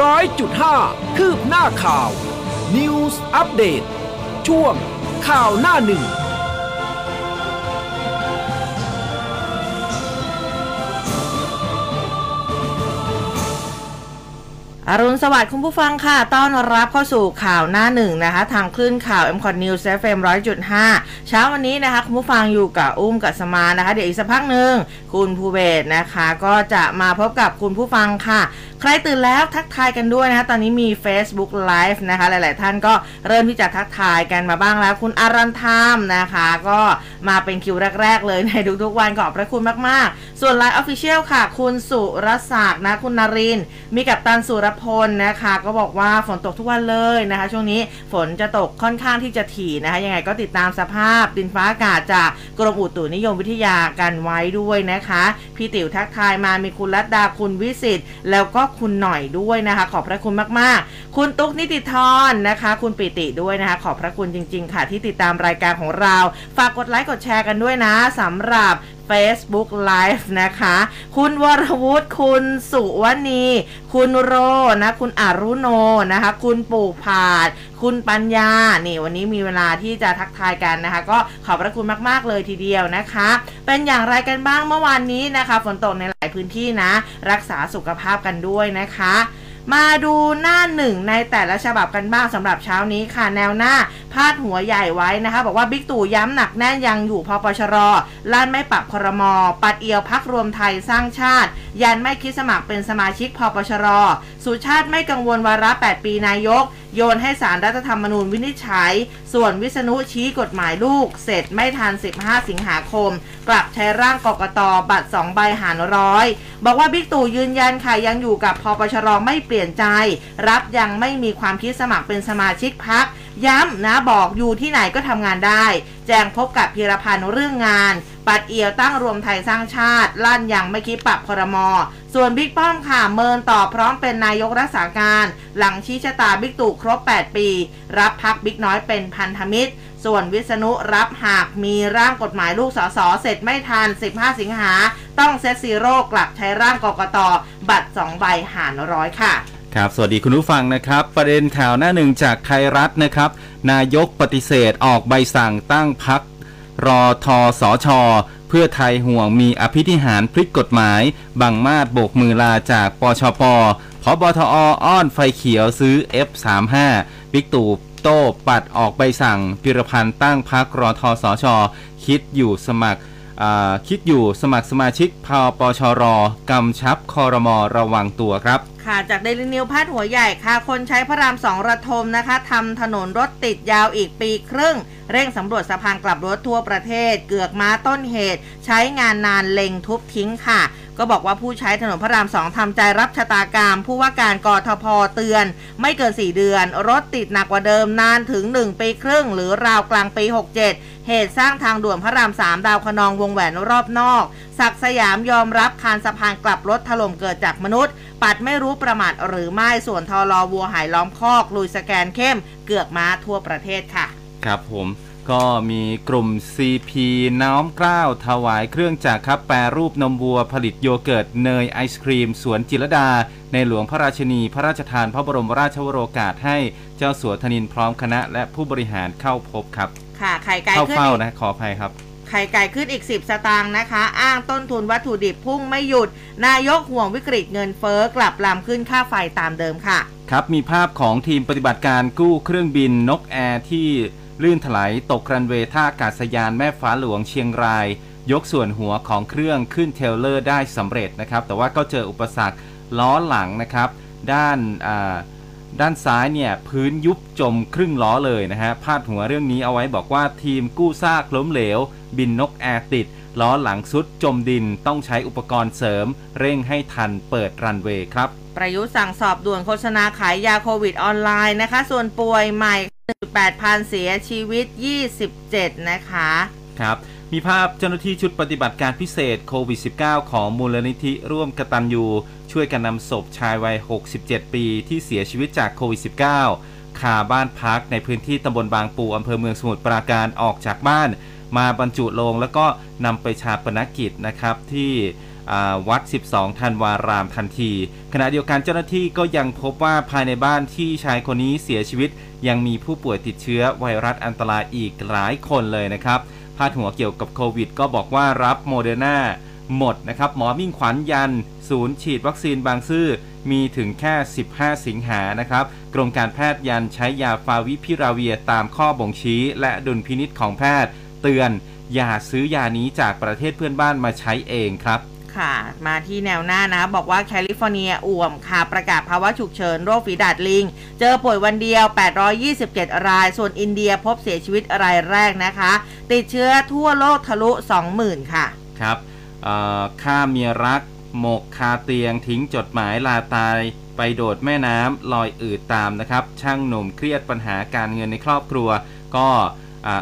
ร้อยจุดห้าคืบหน้าข่าว News อัปเดตช่วงข่าวหน้าหนึ่งอรุณสวัสดิ์คุณผู้ฟังค่ะ ต้อนรับเข้าสู่ข่าวหน้าหนึ่งนะคะ ทางคลื่นข่าว m c o t News FM 100.5 เช้าวันนี้นะคะ คุณผู้ฟังอยู่กับอุ้มกับสมานะคะ เดี๋ยวอีกสักพักหนึ่งคุณภูเบศนะคะ ก็จะมาพบกับคุณผู้ฟังค่ะ ใครตื่นแล้วทักทายกันด้วยนะคะตอนนี้มี Facebook Live นะคะหลาย ๆ ท่านก็เริ่มที่จะทักทายกันมาบ้างแล้ว คุณอารันทามนะคะ ก็มาเป็นคิวแรก ๆ เลยในทุก ๆ วันขอบพระคุณมาก ๆ ส่วน Line Official ค่ะ คุณสุรศักดิ์นะคุณนริน มีกับตันสุรพลนะคะ ก็บอกว่าฝนตกทุกวันเลยนะคะ ช่วงนี้ฝนจะตกค่อนข้างที่จะถี่นะคะ ยังไงก็ติดตามสภาพดินฟ้าอากาศจากกรมอุตุนิยมวิทยากันไว้ด้วยนะคะพี่ติ๋วทักทายมามีคุณรัตดาคุณวิสิตแล้วก็คุณหน่อยด้วยนะคะ ขอบพระคุณมากๆ คุณตุ๊กนิติธรนะคะ คุณปิติด้วยนะคะ ขอบพระคุณจริง ๆ ค่ะที่ติดตามรายการของเรา ฝากกดไลค์กดแชร์กันด้วยนะสำหรับ Facebook Live นะคะ คุณวรวุฒิคุณสุวณี คุณโรนะ คุณอารุโนนะคะ คุณปู่ผาด คุณปัญญา นี่วันนี้มีเวลาที่จะทักทายกันนะคะ ก็ขอบพระคุณมาก ๆ เลยทีเดียวนะคะ เป็นอย่างไรกันบ้างเมื่อวานนี้นะคะ ฝนตกในหลายพื้นที่นะ รักษาสุขภาพกันด้วยนะคะ มาดูหน้าหนึ่งในแต่ละฉบับกันบ้างสำหรับเช้านี้ค่ะ แนวหน้าพาดหัวใหญ่ไว้นะคะ บอกว่าบิ๊กตู่ย้ำหนักแน่นยังอยู่พอปชรล้านไม่ปรับครมอปัดเอียวพักรวมไทยสร้างชาติ ยันไม่คิดสมัครเป็นสมาชิกพอปชรสุชาติไม่กังวลวาระ 8 ปีนายก โยนให้สารรัฐธรรมนูญวินิจฉัย ส่วนวิษณุชี้กฎหมายลูก เสร็จไม่ทัน 15 สิงหาคม กลับใช้ร่างกกตบัตร2ใบหารร้อยบอกว่าบิ๊กตู่ยืนยันค่ะยังอยู่กับพอปชรไม่เปปลี่ยนใจ รับยังไม่มีความคิดสมัครเป็นสมาชิกพัก ย้ำนะบอกอยู่ที่ไหนก็ทำงานได้ แจ้งพบกับพีรพันธ์เรื่องงาน ปัดเอียวตั้งรวมไทยสร้างชาติ ลั่นยังไม่คิดปรับครมส่วนบิ๊กป้อมค่ะเมินต่อพร้อมเป็นนายกรักษาการ หลังชี้ชะตาบิ๊กตู่ครบ 8 ปี รับพรรคบิ๊กน้อยเป็นพันธมิตร ส่วนวิษณุรับหากมีร่างกฎหมายลูกสสเสร็จไม่ทัน 15 สิงหา ต้อง set zero กลับใช้ร่างกกตบัตร 2 ใบหารร้อยค่ะ ครับ สวัสดีคุณผู้ฟังนะครับ ประเด็นข่าวหน้าหนึ่งจากไทยรัฐนะครับ นายกปฏิเสธออกใบสั่งตั้งพรรครอทอสอชอเพื่อไทยห่วงมีอภิธิหารพลิกกฎหมาย บังมาดโบกมือลาจากปชปพบทออ้อนไฟเขียวซื้อ F35 บิ๊กตู่ โต้ ปัดออกใบสั่งพิรพันธ์ตั้งพักรอทอสอชอคิดอยู่สมัครคิดอยู่สมัครสมาชิกพปชรกำชับคอรมอระวังตัวครับ ค่ะจากเดลินิวพาดหัวใหญ่ค่ะ คนใช้พระรามสองระทมนะคะทำถนนรถติดยาวอีกปีครึ่ง เร่งสำรวจสะพานกลับรถทั่วประเทศ เกือกม้าต้นเหตุ ใช้งานนานเล็งทุบทิ้งค่ะ ก็บอกว่าผู้ใช้ถนนพระรามสองทำใจรับชะตากรรม ผู้ว่าการกทพเตือน ไม่เกิน 4 เดือน รถติดหนักกว่าเดิมนานถึง 1 ปีครึ่ง หรือราวกลางปี 67 เหตุสร้างทางด่วนพระรามสามดาวคนองวงแหวนรอบนอก ศักสยามยอมรับคานสะพานกลับรถถล่มเกิดจากมนุษย์ ปัดไม่รู้ประมาทหรือไม่ส่วนทอรอวัวหายล้อมคอกลุยสแกนเข้ม เกือกม้าทั่วประเทศค่ะ ครับผมก็มีกลุ่ม CP น้อมเกล้าวถวายเครื่องจักรครับ แปรรูปนมวัวผลิตโยเกิร์ต เนยไอศครีม สวนจิรดา ในหลวงพระราชินี พระราชทานพระบรมราชวโรกาสให้เจ้าสัวธนินพร้อมคณะและผู้บริหารเข้าพบครับ ค่ะไข่ไก่เข้าขึ้นเฝ้าอีกนะขออภัยครับ ไข่ไก่ขึ้นอีก 10 สตางค์นะคะ อ้างต้นทุนวัตถุดิบพุ่งไม่หยุด นายกห่วงวิกฤตเงินเฟ้อกลับลามขึ้นค่าไฟตามเดิมค่ะ ครับมีภาพของทีมปฏิบัติการกู้เครื่องบินนกแอร์ที่ ลื่นถลายตกรันเวย์ท่าอากาศยานแม่ฟ้าหลวงเชียงราย ยกส่วนหัวของเครื่องขึ้น trailer ได้สำเร็จนะครับ แต่ว่าก็เจออุปสรรคล้อหลังนะครับ ด้านด้านซ้ายเนี่ยพื้นยุบจมครึ่งล้อเลยนะฮะพาดหัวเรื่องนี้เอาไว้บอกว่าทีมกู้ซากล้มเหลว บินนกแอร์ติดล้อหลังสุดจมดินต้องใช้อุปกรณ์เสริม เร่งให้ทันเปิดรันเวย์ครับ ประยุทธ์สั่งสอบด่วนโฆษณาขายยาโควิดออนไลน์นะคะ ส่วนป่วยใหม่ 1.8พันเสียชีวิต 27 นะคะ ครับ มีภาพเจ้าหน้าที่ชุดปฏิบัติการพิเศษโควิด -19 ของมูลนิธิร่วมกตันยูช่วยกันนำศพชายวัย 67 ปีที่เสียชีวิตจากโควิด -19 คาบ้านพักในพื้นที่ตำบลบางปูอำเภอเมืองสมุทรปราการออกจากบ้าน มาบรรจุโลงแล้วก็นำไปชาปนกิจนะครับที่วัด 12 ธันวารามทันที ขณะเดียวกันเจ้าหน้าที่ก็ยังพบว่าภายในบ้านที่ชายคนนี้เสียชีวิต ยังมีผู้ป่วยติดเชื้อไวรัสอันตรายอีกหลายคนเลยนะครับ พาดหัวเกี่ยวกับโควิด ก็บอกว่ารับโมเดอร์นาหมดนะครับ หมอมิ่งขวัญยัน ศูนย์ฉีดวัคซีนบางซื่อมีถึงแค่ 15 สิงหานะครับ กรมการแพทย์ยันใช้ยาฟาวิพิราเวียตามข้อบ่งชี้ และดุลพินิษของแพทย์ เตือนอย่าซื้อยานี้จากประเทศเพื่อนบ้านมาใช้เองครับ ค่ะ มาที่แนวหน้านะ บอกว่าแคลิฟอร์เนียอ่วมค่ะ ประกาศภาวะฉุกเฉินโรคฝีดาดลิง เจอป่วยวันเดียว 827 ราย ส่วนอินเดียพบเสียชีวิตรายแรกนะคะ ติดเชื้อทั่วโลกทะลุ 20,000 ค่ะ ครับเอ่อฆ่าเมียรัก หมกคาเตียงทิ้งจดหมายลาตายไปโดดแม่น้ำลอยอืดตามนะครับ ช่างหนุ่มเครียดปัญหาการเงินในครอบครัว ก็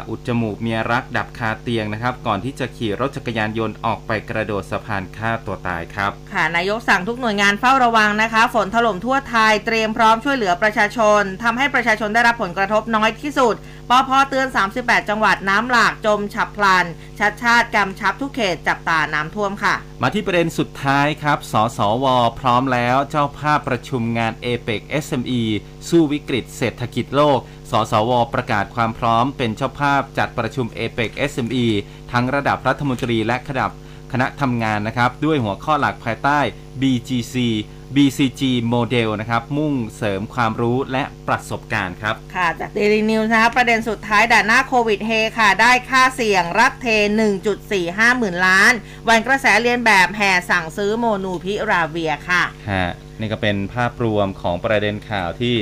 อุดจมูกเมียรักดับคาเตียงนะครับ ก่อนที่จะขี่รถจักรยานยนต์ออกไปกระโดดสะพานฆ่าตัวตายครับ ค่ะ นายกสั่งทุกหน่วยงานเฝ้าระวังนะคะ ฝนถล่มทั่วไทยเตรียมพร้อมช่วยเหลือประชาชนทำให้ประชาชนได้รับผลกระทบน้อยที่สุดปพเตือน 38 จังหวัดน้ำหลากจมฉับพลัน ชัดชาติกำชับทุกเขตจับตาน้ำท่วมค่ะ มาที่ประเด็นสุดท้ายครับ สสว พร้อมแล้วเจ้าภาพประชุมงาน a p e c SME สู้วิกฤตเศรษฐกิจโลก สสว ประกาศความพร้อมเป็นเจ้าภาพจัดประชุม a p e c SME ทั้งระดับรัฐมนตรีและระดับคณะทำงานนะครับ ด้วยหัวข้อหลักภายใต้ BGC BCG โมเดลนะครับ มุ่งเสริมความรู้และประสบการณ์ครับ ค่ะ จาก Daily News นะคะ ประเด็นสุดท้ายด่านหน้าโควิดเฮค่ะ ได้ค่าเสี่ยงรัฐเท 1.45 หมื่นล้าน วันกระแสเรียนแบบแห่สั่งซื้อโมนูพิราเวียค่ะ ฮะ นี่ก็เป็นภาพรวมของประเด็นข่าวที่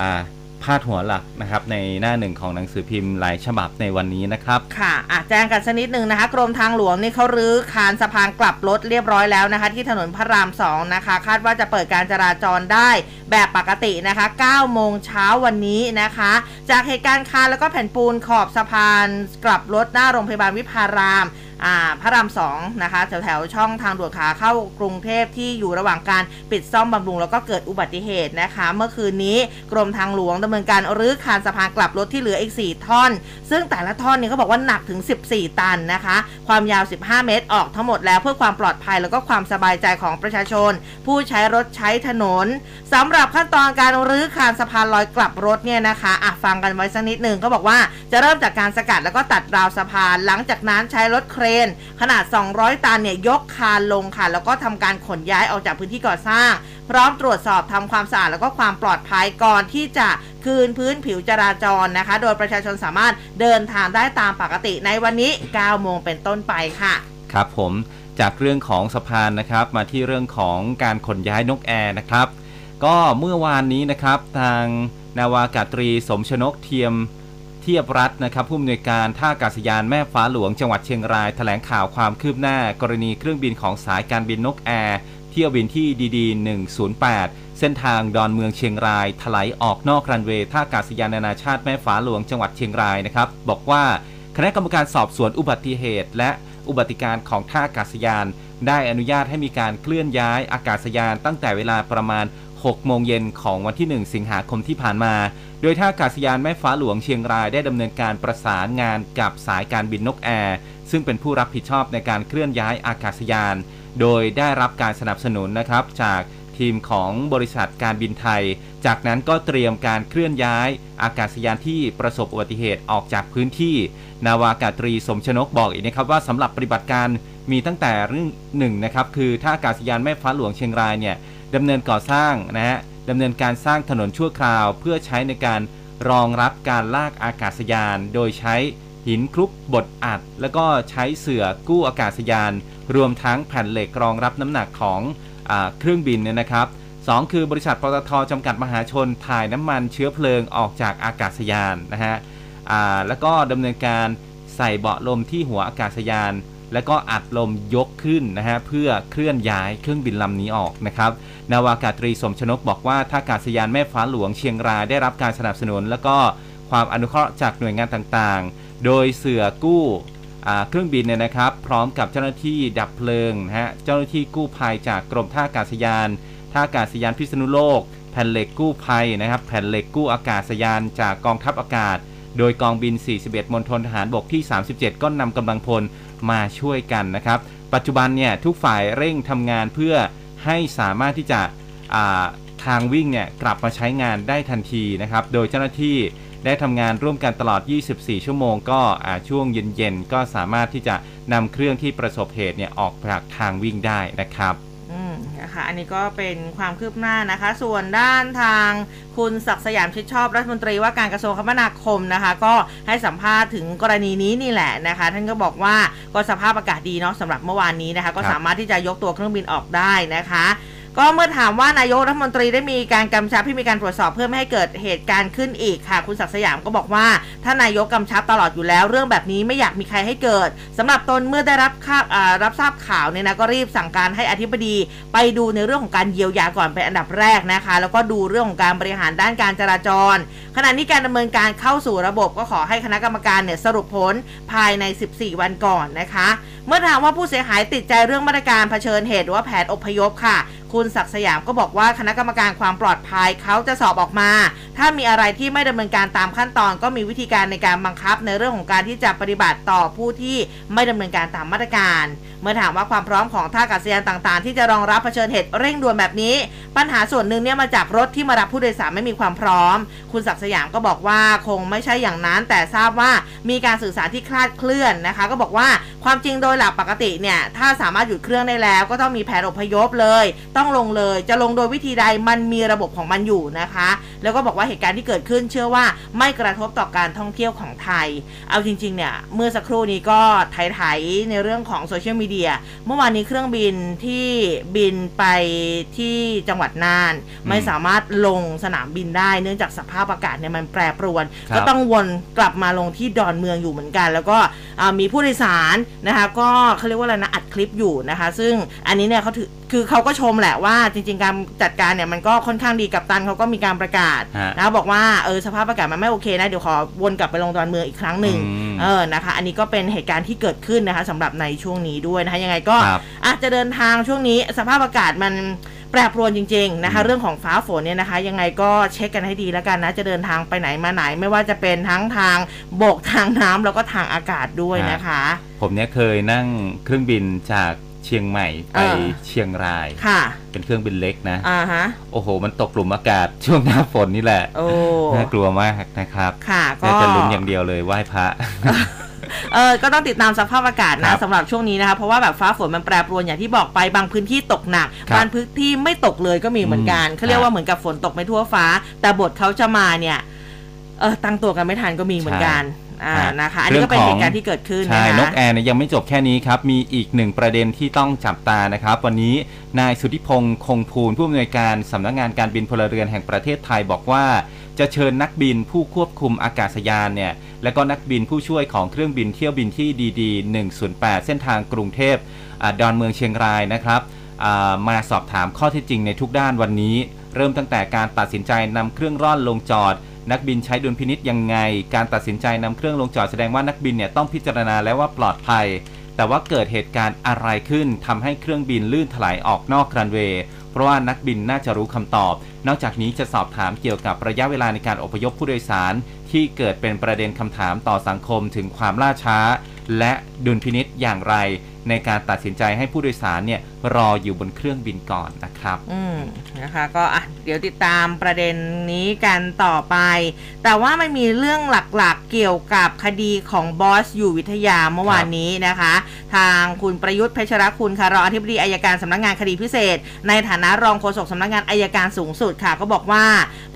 อ่า พาดหัวหลักนะครับในหน้าหนึ่งของหนังสือพิมพ์หลายฉบับในวันนี้นะครับ ค่ะอะแจ้งกันสักนิดหนึ่งนะคะกรมทางหลวงนี่เขารื้อคานสะพานกลับรถเรียบร้อยแล้วนะคะ ที่ถนนพระรามสองนะคะ คาดว่าจะเปิดการจราจรได้แบบปกตินะคะ9โมงเช้าวันนี้นะคะ จากเหตุการณ์คานแล้วก็แผ่นปูนขอบสะพานกลับรถหน้าโรงพยาบาลวิภาราม พระรามสองนะคะแถวแถวช่องทางด่วนขาเข้ากรุงเทพที่อยู่ระหว่างการปิดซ่อมบำรุง แล้วก็เกิดอุบัติเหตุนะคะ เมื่อคืนนี้กรมทางหลวงดำเนินการรื้อคานสะพานกลับรถที่เหลืออีก 4 ท่อน ซึ่งแต่ละท่อนเนี่ยเขาบอกว่าหนักถึง 14 ตันนะคะ ความยาว 15 เมตร ออกทั้งหมดแล้วเพื่อความปลอดภัยแล้วก็ความสบายใจของประชาชน ผู้ใช้รถใช้ถนนสำหรับขั้นตอนการรื้อคานสะพานลอยกลับรถเนี่ยนะคะอะฟังกันไว้สักนิดหนึ่งก็บอกว่าจะเริ่มจากการสกัดแล้วก็ตัดราวสะพาน หลังจากนั้นใช้รถเครน ขนาด 200 ตันเนี่ยยกคานลงค่ะ แล้วก็ทำการขนย้ายออกจากพื้นที่ก่อสร้าง พร้อมตรวจสอบทำความสะอาดแล้วก็ความปลอดภัยก่อนที่จะคืนพื้นผิวจราจรนะคะ โดยประชาชนสามารถเดินทางได้ตามปกติในวันนี้ 9 โมงเป็นต้นไปค่ะ ครับผมจากเรื่องของสะพานนะครับ มาที่เรื่องของการขนย้ายนกแอร์นะครับ ก็เมื่อวานนี้นะครับทางนาวาอากาศตรีสมชนกเทียมเทียบรัฐนะครับผู้อำนวยการท่าอากาศยานแม่ฟ้าหลวงจังหวัดเชียงรายแถลงข่าวความคืบหน้า กรณีเครื่องบินของสายการบินนกแอร์เที่ยวบินที่ DD108 เส้นทางดอนเมืองเชียงรายไถลออกนอกรันเวย์ท่าอากาศยานนานาชาติแม่ฟ้าหลวงจังหวัดเชียงรายนะครับบอกว่าคณะกรรมการสอบสวนอุบัติเหตุ และอุบัติการณ์ของท่าอากาศยาน ได้อนุญาตให้มีการเคลื่อนย้ายอากาศยานตั้งแต่เวลาประมาณ 6 โมงเย็นของวันที่ 1 สิงหาคมที่ผ่านมา โดยท่าอากาศยานแม่ฟ้าหลวงเชียงรายได้ดำเนินการประสานงานกับสายการบินนกแอร์ซึ่งเป็นผู้รับผิดชอบในการเคลื่อนย้ายอากาศยาน โดยได้รับการสนับสนุนนะครับจากทีมของบริษัทการบินไทย จากนั้นก็เตรียมการเคลื่อนย้ายอากาศยานที่ประสบอุบัติเหตุออกจากพื้นที่ นาวากาตรีสมชนกบอกอีกนะครับว่าสำหรับปฏิบัติการมีตั้งแต่เรื่องหนึ่งนะครับคือท่าอากาศยานแม่ฟ้าหลวงเชียงรายเนี่ย ดำเนินก่อสร้างนะฮะดำเนินการสร้างถนนชั่วคราว เพื่อใช้ในการรองรับการลากอากาศยาน โดยใช้หินคลุกบดอัด แล้วก็ใช้เสื่อกู้อากาศยาน รวมทั้งแผ่นเหล็กรองรับน้ำหนักของอเครื่องบินเนี่ยนะครับสองคือบริษัทปตทจำกัดมหาชนถ่ายน้ำมันเชื้อเพลิงออกจากอากาศยานนะฮะแล้วก็ดำเนินการใส่เบาะลมที่หัวอากาศยาน แล้วก็อัดลมยกขึ้นนะฮะเพื่อเคลื่อนย้ายเครื่องบินลำนี้ออกนะครับนาวากาตรีสมชนกบอกว่าท่าอากาศยานแม่ฟ้าหลวงเชียงรายได้รับการสนับสนุน แล้วก็ความอนุเคราะห์จากหน่วยงานต่างๆ โดยเสือกู้เครื่องบินเนี่ยนะครับ พร้อมกับเจ้าหน้าที่ดับเพลิงนะฮะเจ้าหน้าที่กู้ภัยจากกรมท่าอากาศยาน ท่าอากาศยานพิษณุโลก แผ่นเหล็กกู้ภัยนะครับ แผ่นเหล็กกู้อากาศยานจากกองทัพอากาศ โดยกองบิน 41 มณฑลทหารบกที่ 37 ก็นำกำลังพล มาช่วยกันนะครับ ปัจจุบันเนี่ยทุกฝ่ายเร่งทำงานเพื่อให้สามารถที่จะาทางวิ่งเนี่ยกลับมาใช้งานได้ทันทีนะครับ โดยเจ้าหน้าที่ได้ทำงานร่วมกันตลอด 24 ชั่วโมง ก็ช่วงเย็นๆ ก็สามารถที่จะนำเครื่องที่ประสบเหตุเนี่ยออกจากทางวิ่งได้นะครับ นะคะอันนี้ก็เป็นความคืบหน้านะคะ ส่วนด้านทางคุณศักดิ์สยามชิดชอบรัฐมนตรีว่าการกระทรวงคมนาคมนะคะ ก็ให้สัมภาษณ์ถึงกรณีนี้นี่แหละนะคะ ท่านก็บอกว่าก็สภาพอากาศดีเนาะสำหรับเมื่อวานนี้นะคะ ก็สามารถที่จะยกตัวเครื่องบินออกได้นะคะ ก็เมื่อถามว่านายกรัฐมนตรีได้มีการกำชับให้มีการตรวจสอบเพื่อไม่ให้เกิดเหตุการณ์ขึ้นอีกค่ะ คุณศักดิ์สยามก็บอกว่าถ้านนายกกำชับตลอดอยู่แล้ว เรื่องแบบนี้ไม่อยากมีใครให้เกิดสำหรับตนเมื่อได้รับข่าวรับทราบข่าวเนี่ยนะก็รีบสั่งการให้อธิบดี ไปดูในเรื่องของการเยียวยาก่อนเป็นอันดับแรกนะคะ แล้วก็ดูเรื่องของการบริหารด้านการจราจร ขณะนี้การดำเนินการเข้าสู่ระบบก็ขอให้คณะกรรมการเนี่ยสรุปผลภายใน 14 วันก่อนนะคะ เมื่อถามว่าผู้เสียหายติดใจเรื่องมาตรการเผชิญเหตุหรือว่าแผนอพยพค่ะ คุณศักดิ์สยามก็บอกว่าคณะกรรมการความปลอดภัยเขาจะสอบออกมา ถ้ามีอะไรที่ไม่ดำเนินการตามขั้นตอน ก็มีวิธีการในการบังคับ ในเรื่องของการที่จะปฏิบัติต่อผู้ที่ไม่ดำเนินการตามมาตรการ เมื่อถามว่าความพร้อมของท่าอากาศยานต่างๆ ที่จะรองรับเผชิญเหตุเร่งด่วนแบบนี้ ปัญหาส่วนหนึ่งเนี่ยมาจากรถที่มารับผู้โดยสารไม่มีความพร้อม คุณศักดิ์สยามก็บอกว่าคงไม่ใช่อย่างนั้น แต่ทราบว่ามีการสื่อสารที่คลาดเคลื่อนนะคะ ก็บอกว่าความจริงโดยหลักปกติเนี่ยถ้าสามารถหยุดเครื่องได้แล้ว ก็ต้องมีแผนอพยพเลย ต้องลงเลย จะลงโดยวิธีใดมันมีระบบของมันอยู่นะคะ แล้วก็บอกว่าเหตุการณ์ที่เกิดขึ้นเชื่อว่าไม่กระทบต่อการท่องเที่ยวของไทย เอาจริงๆเนี่ยเมื่อสักครู่นี้ก็ไถๆในเรื่องของโซเชียลมีเดียเมื่อวานนี้เครื่องบินที่บินไปที่จังหวัดน่าน ไม่สามารถลงสนามบินได้ เนื่องจากสภาพอากาศเนี่ยมันแปรปรวนครับก็ต้องวนกลับมาลงที่ดอนเมืองอยู่เหมือนกัน แล้วก็อ่ามีผู้โดยสารนะคะก็เขาเรียกว่าอะไรนะอัดคลิปอยู่นะคะ ซึ่งอันนี้เนี่ยเขาถือคือเขาก็ชมแหละว่าจริง ๆ การจัดการเนี่ยมันก็ค่อนข้างดีกับตันเขาก็มีการประกาศฮะนะบอกว่าเออสภาพอากาศมันไม่โอเคนะ เดี๋ยวขอวนกลับไปลงดอนเมืองอีกครั้งหนึ่งอืมเออนะคะ อันนี้ก็เป็นเหตุการณ์ที่เกิดขึ้นนะคะสำหรับในช่วงนี้ด้วยนะคะยังไงก็ครับอาจจะเดินทางช่วงนี้สภาพอากาศมันแปรปรวนจริง ๆ นะคะ อืม เรื่องของฟ้าฝนเนี่ยนะคะ ยังไงก็เช็คกันให้ดีแล้วกันนะจะเดินทางไปไหนมาไหน ไม่ว่าจะเป็นทั้งทางบกทางน้ำแล้วก็ทางอากาศด้วยนะคะ ผมเนี่ยเคยนั่งเครื่องบินจาก เชียงใหม่ไปเออ เชียงราย ค่ะเป็นเครื่องบินเล็กนะ อ่าฮะโอ้โห มันตกหลุมอากาศช่วงหน้าฝนนี่แหละ โอ้น่ากลัวมากนะครับค่ะก็น่าจะลุ้นอย่างเดียวเลยไหว้พระ เออก็ต้องติดตามสภาพอากาศคนะรับสำหรับช่วงนี้นะคะเพราะว่าแบบฟ้าฝนมันแปรปรวนอย่างที่บอกไปบางพื้นที่ตกหนักครับบางพื้นที่ไม่ตกเลยก็มีเหมือนกันอืมเขาเรียกครัว่าบเหมือนกับฝนตกไม่ทั่วฟ้า แต่บทเขาจะมาเนี่ยเออตั้งตัวกันไม่ทันก็มีเหมือนกัน อ่าฮะนะคะอันนี้ก็เป็นเรื่องของเหตุการณ์ที่เกิดขึ้นใช่นะคะนกแอร์เนี่ยยังไม่จบแค่นี้ครับ มีอีกหนึ่งประเด็นที่ต้องจับตานะครับ วันนี้นายสุทธิพงศ์คงภูลผู้อำนวยการสำนักงานการบินพลเรือนแห่งประเทศไทยบอกว่าจะเชิญนักบินผู้ควบคุมอากาศยานเนี่ยและก็นักบินผู้ช่วยของเครื่องบินเที่ยวบินที่ดีดี108 เส้นทางกรุงเทพอ่าดอนเมืองเชียงรายนะครับอ่ามาสอบถามข้อเท็จจริงในทุกด้านวันนี้ เริ่มตั้งแต่การตัดสินใจนำเครื่องร่อนลงจอด นักบินใช้ดุลพินิษยังไง การตัดสินใจนำเครื่องลงจอดแสดงว่านักบินเนี่ยต้องพิจารณาแล้วว่าปลอดภัย แต่ว่าเกิดเหตุการณ์อะไรขึ้นทำให้เครื่องบินลื่นถลายออกนอกรันเวย์เพราะว่านักบินน่าจะรู้คำตอบ นอกจากนี้จะสอบถามเกี่ยวกับระยะเวลาในการอพยพผู้โดยสาร ที่เกิดเป็นประเด็นคำถามต่อสังคมถึงความล่าช้า และดุลพินิษอย่างไร ในการตัดสินใจให้ผู้โดยสารเนี่ยรออยู่บนเครื่องบินก่อนนะครับ อืมนะคะก็อะเดี๋ยวติดตามประเด็นนี้กันต่อไป แต่ว่ามันมีเรื่องหลักๆเกี่ยวกับคดีของบอสอยู่วิทยาเมื่อวานนี้นะคะ ทางคุณประยุทธ์เพชรคุณค่ะรองอธิบดีอายการสำนักงานคดีพิเศษ ในฐานะรองโฆษกสำนักงานอายการสูงสุดค่ะ ก็บอกว่า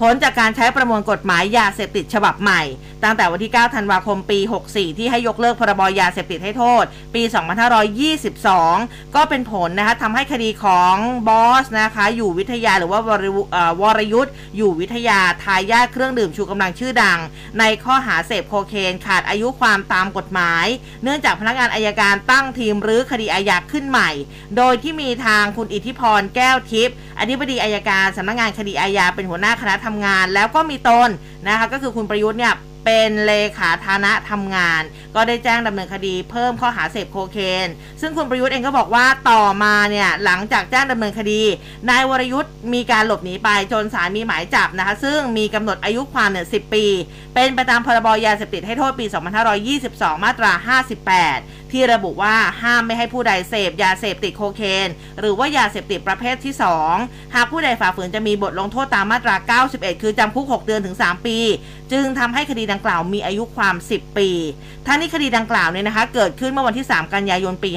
ผลจากการใช้ประมวลกฎหมายยาเสพติดฉบับใหม่ ตั้งแต่วันที่ 9 ธันวาคมปี 64 ที่ให้ยกเลิกพรบยาเสพติดให้โทษ ปี 2524 2522 ก็เป็นผลนะคะทำให้คดีของบอสนะคะอยู่วิทยาหรือว่าวรยุเอ่อวรยุทธ์อยู่วิทยาทายาทเครื่องดื่มชูกำลังชื่อดัง ในข้อหาเสพโคเคนขาดอายุความตามกฎหมาย เนื่องจากพนักงานอายการตั้งทีมรื้อคดีอาญาขึ้นใหม่ โดยที่มีทางคุณอิทธิพรแก้วทิพย์อธิบดีอายการสำนักงานคดีอาญาเป็นหัวหน้าคณะทำงาน แล้วก็มีตนนะคะก็คือคุณประยุทธ์เนี่ย เป็นเลขาธนะทำงาน ก็ได้แจ้งดำเนินคดีเพิ่มข้อหาเสพโคเคน ซึ่งคุณประยุทธ์เองก็บอกว่าต่อมาเนี่ยหลังจากแจ้งดำเนินคดี นายวรยุทธ์มีการหลบหนีไปจนศาลมีหมายจับนะคะ ซึ่งมีกำหนดอายุความเนี่ย10 ปี เป็นไปตามพรบยาเสพติดให้โทษปี 2522 มาตรา 58 ที่ระบุว่าห้ามไม่ให้ผู้ใดเสพยาเสพติดโคเคน หรือว่ายาเสพติดประเภทที่ 2 หากผู้ใดฝ่าฝืนจะมีบทลงโทษตามมาตรา 91 คือจำคุก 6 เดือนถึง 3 ปี จึงทำให้คดีดังกล่าวมีอายุความ 10 ปีทั้งนี้คดีดังกล่าวเนี่ยนะคะ เกิดขึ้นเมื่อวันที่ 3 กันยายนปี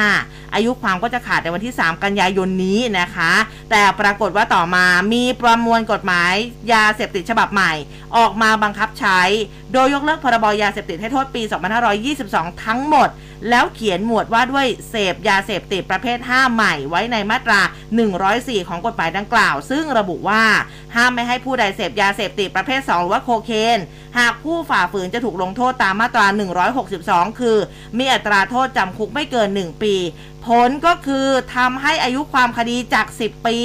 55 อายุความก็จะขาดในวันที่ 3 กันยายนนี้นะคะ แต่ปรากฏว่าต่อมามีประมวลกฎหมาย ยาเสพติดฉบับใหม่ ออกมาบังคับใช้ โดยยกเลิกพรบยาเสพติดให้โทษปี 2522 ทั้งหมดแล้วเขียนหมวดว่าด้วยเสพยาเสพติดประเภท 5 ใหม่ไว้ในมาตรา 104 ของกฎหมายดังกล่าว ซึ่งระบุว่า ห้ามไม่ให้ผู้ใดเสพยาเสพติดประเภท 2 หรือว่าโคเคน หากผู้ฝ่าฝืนจะถูกลงโทษตามมาตรา 162 คือ มีอัตราโทษจำคุกไม่เกิน 1 ปี ผลก็คือทำให้อายุความคดีจาก 10 ปี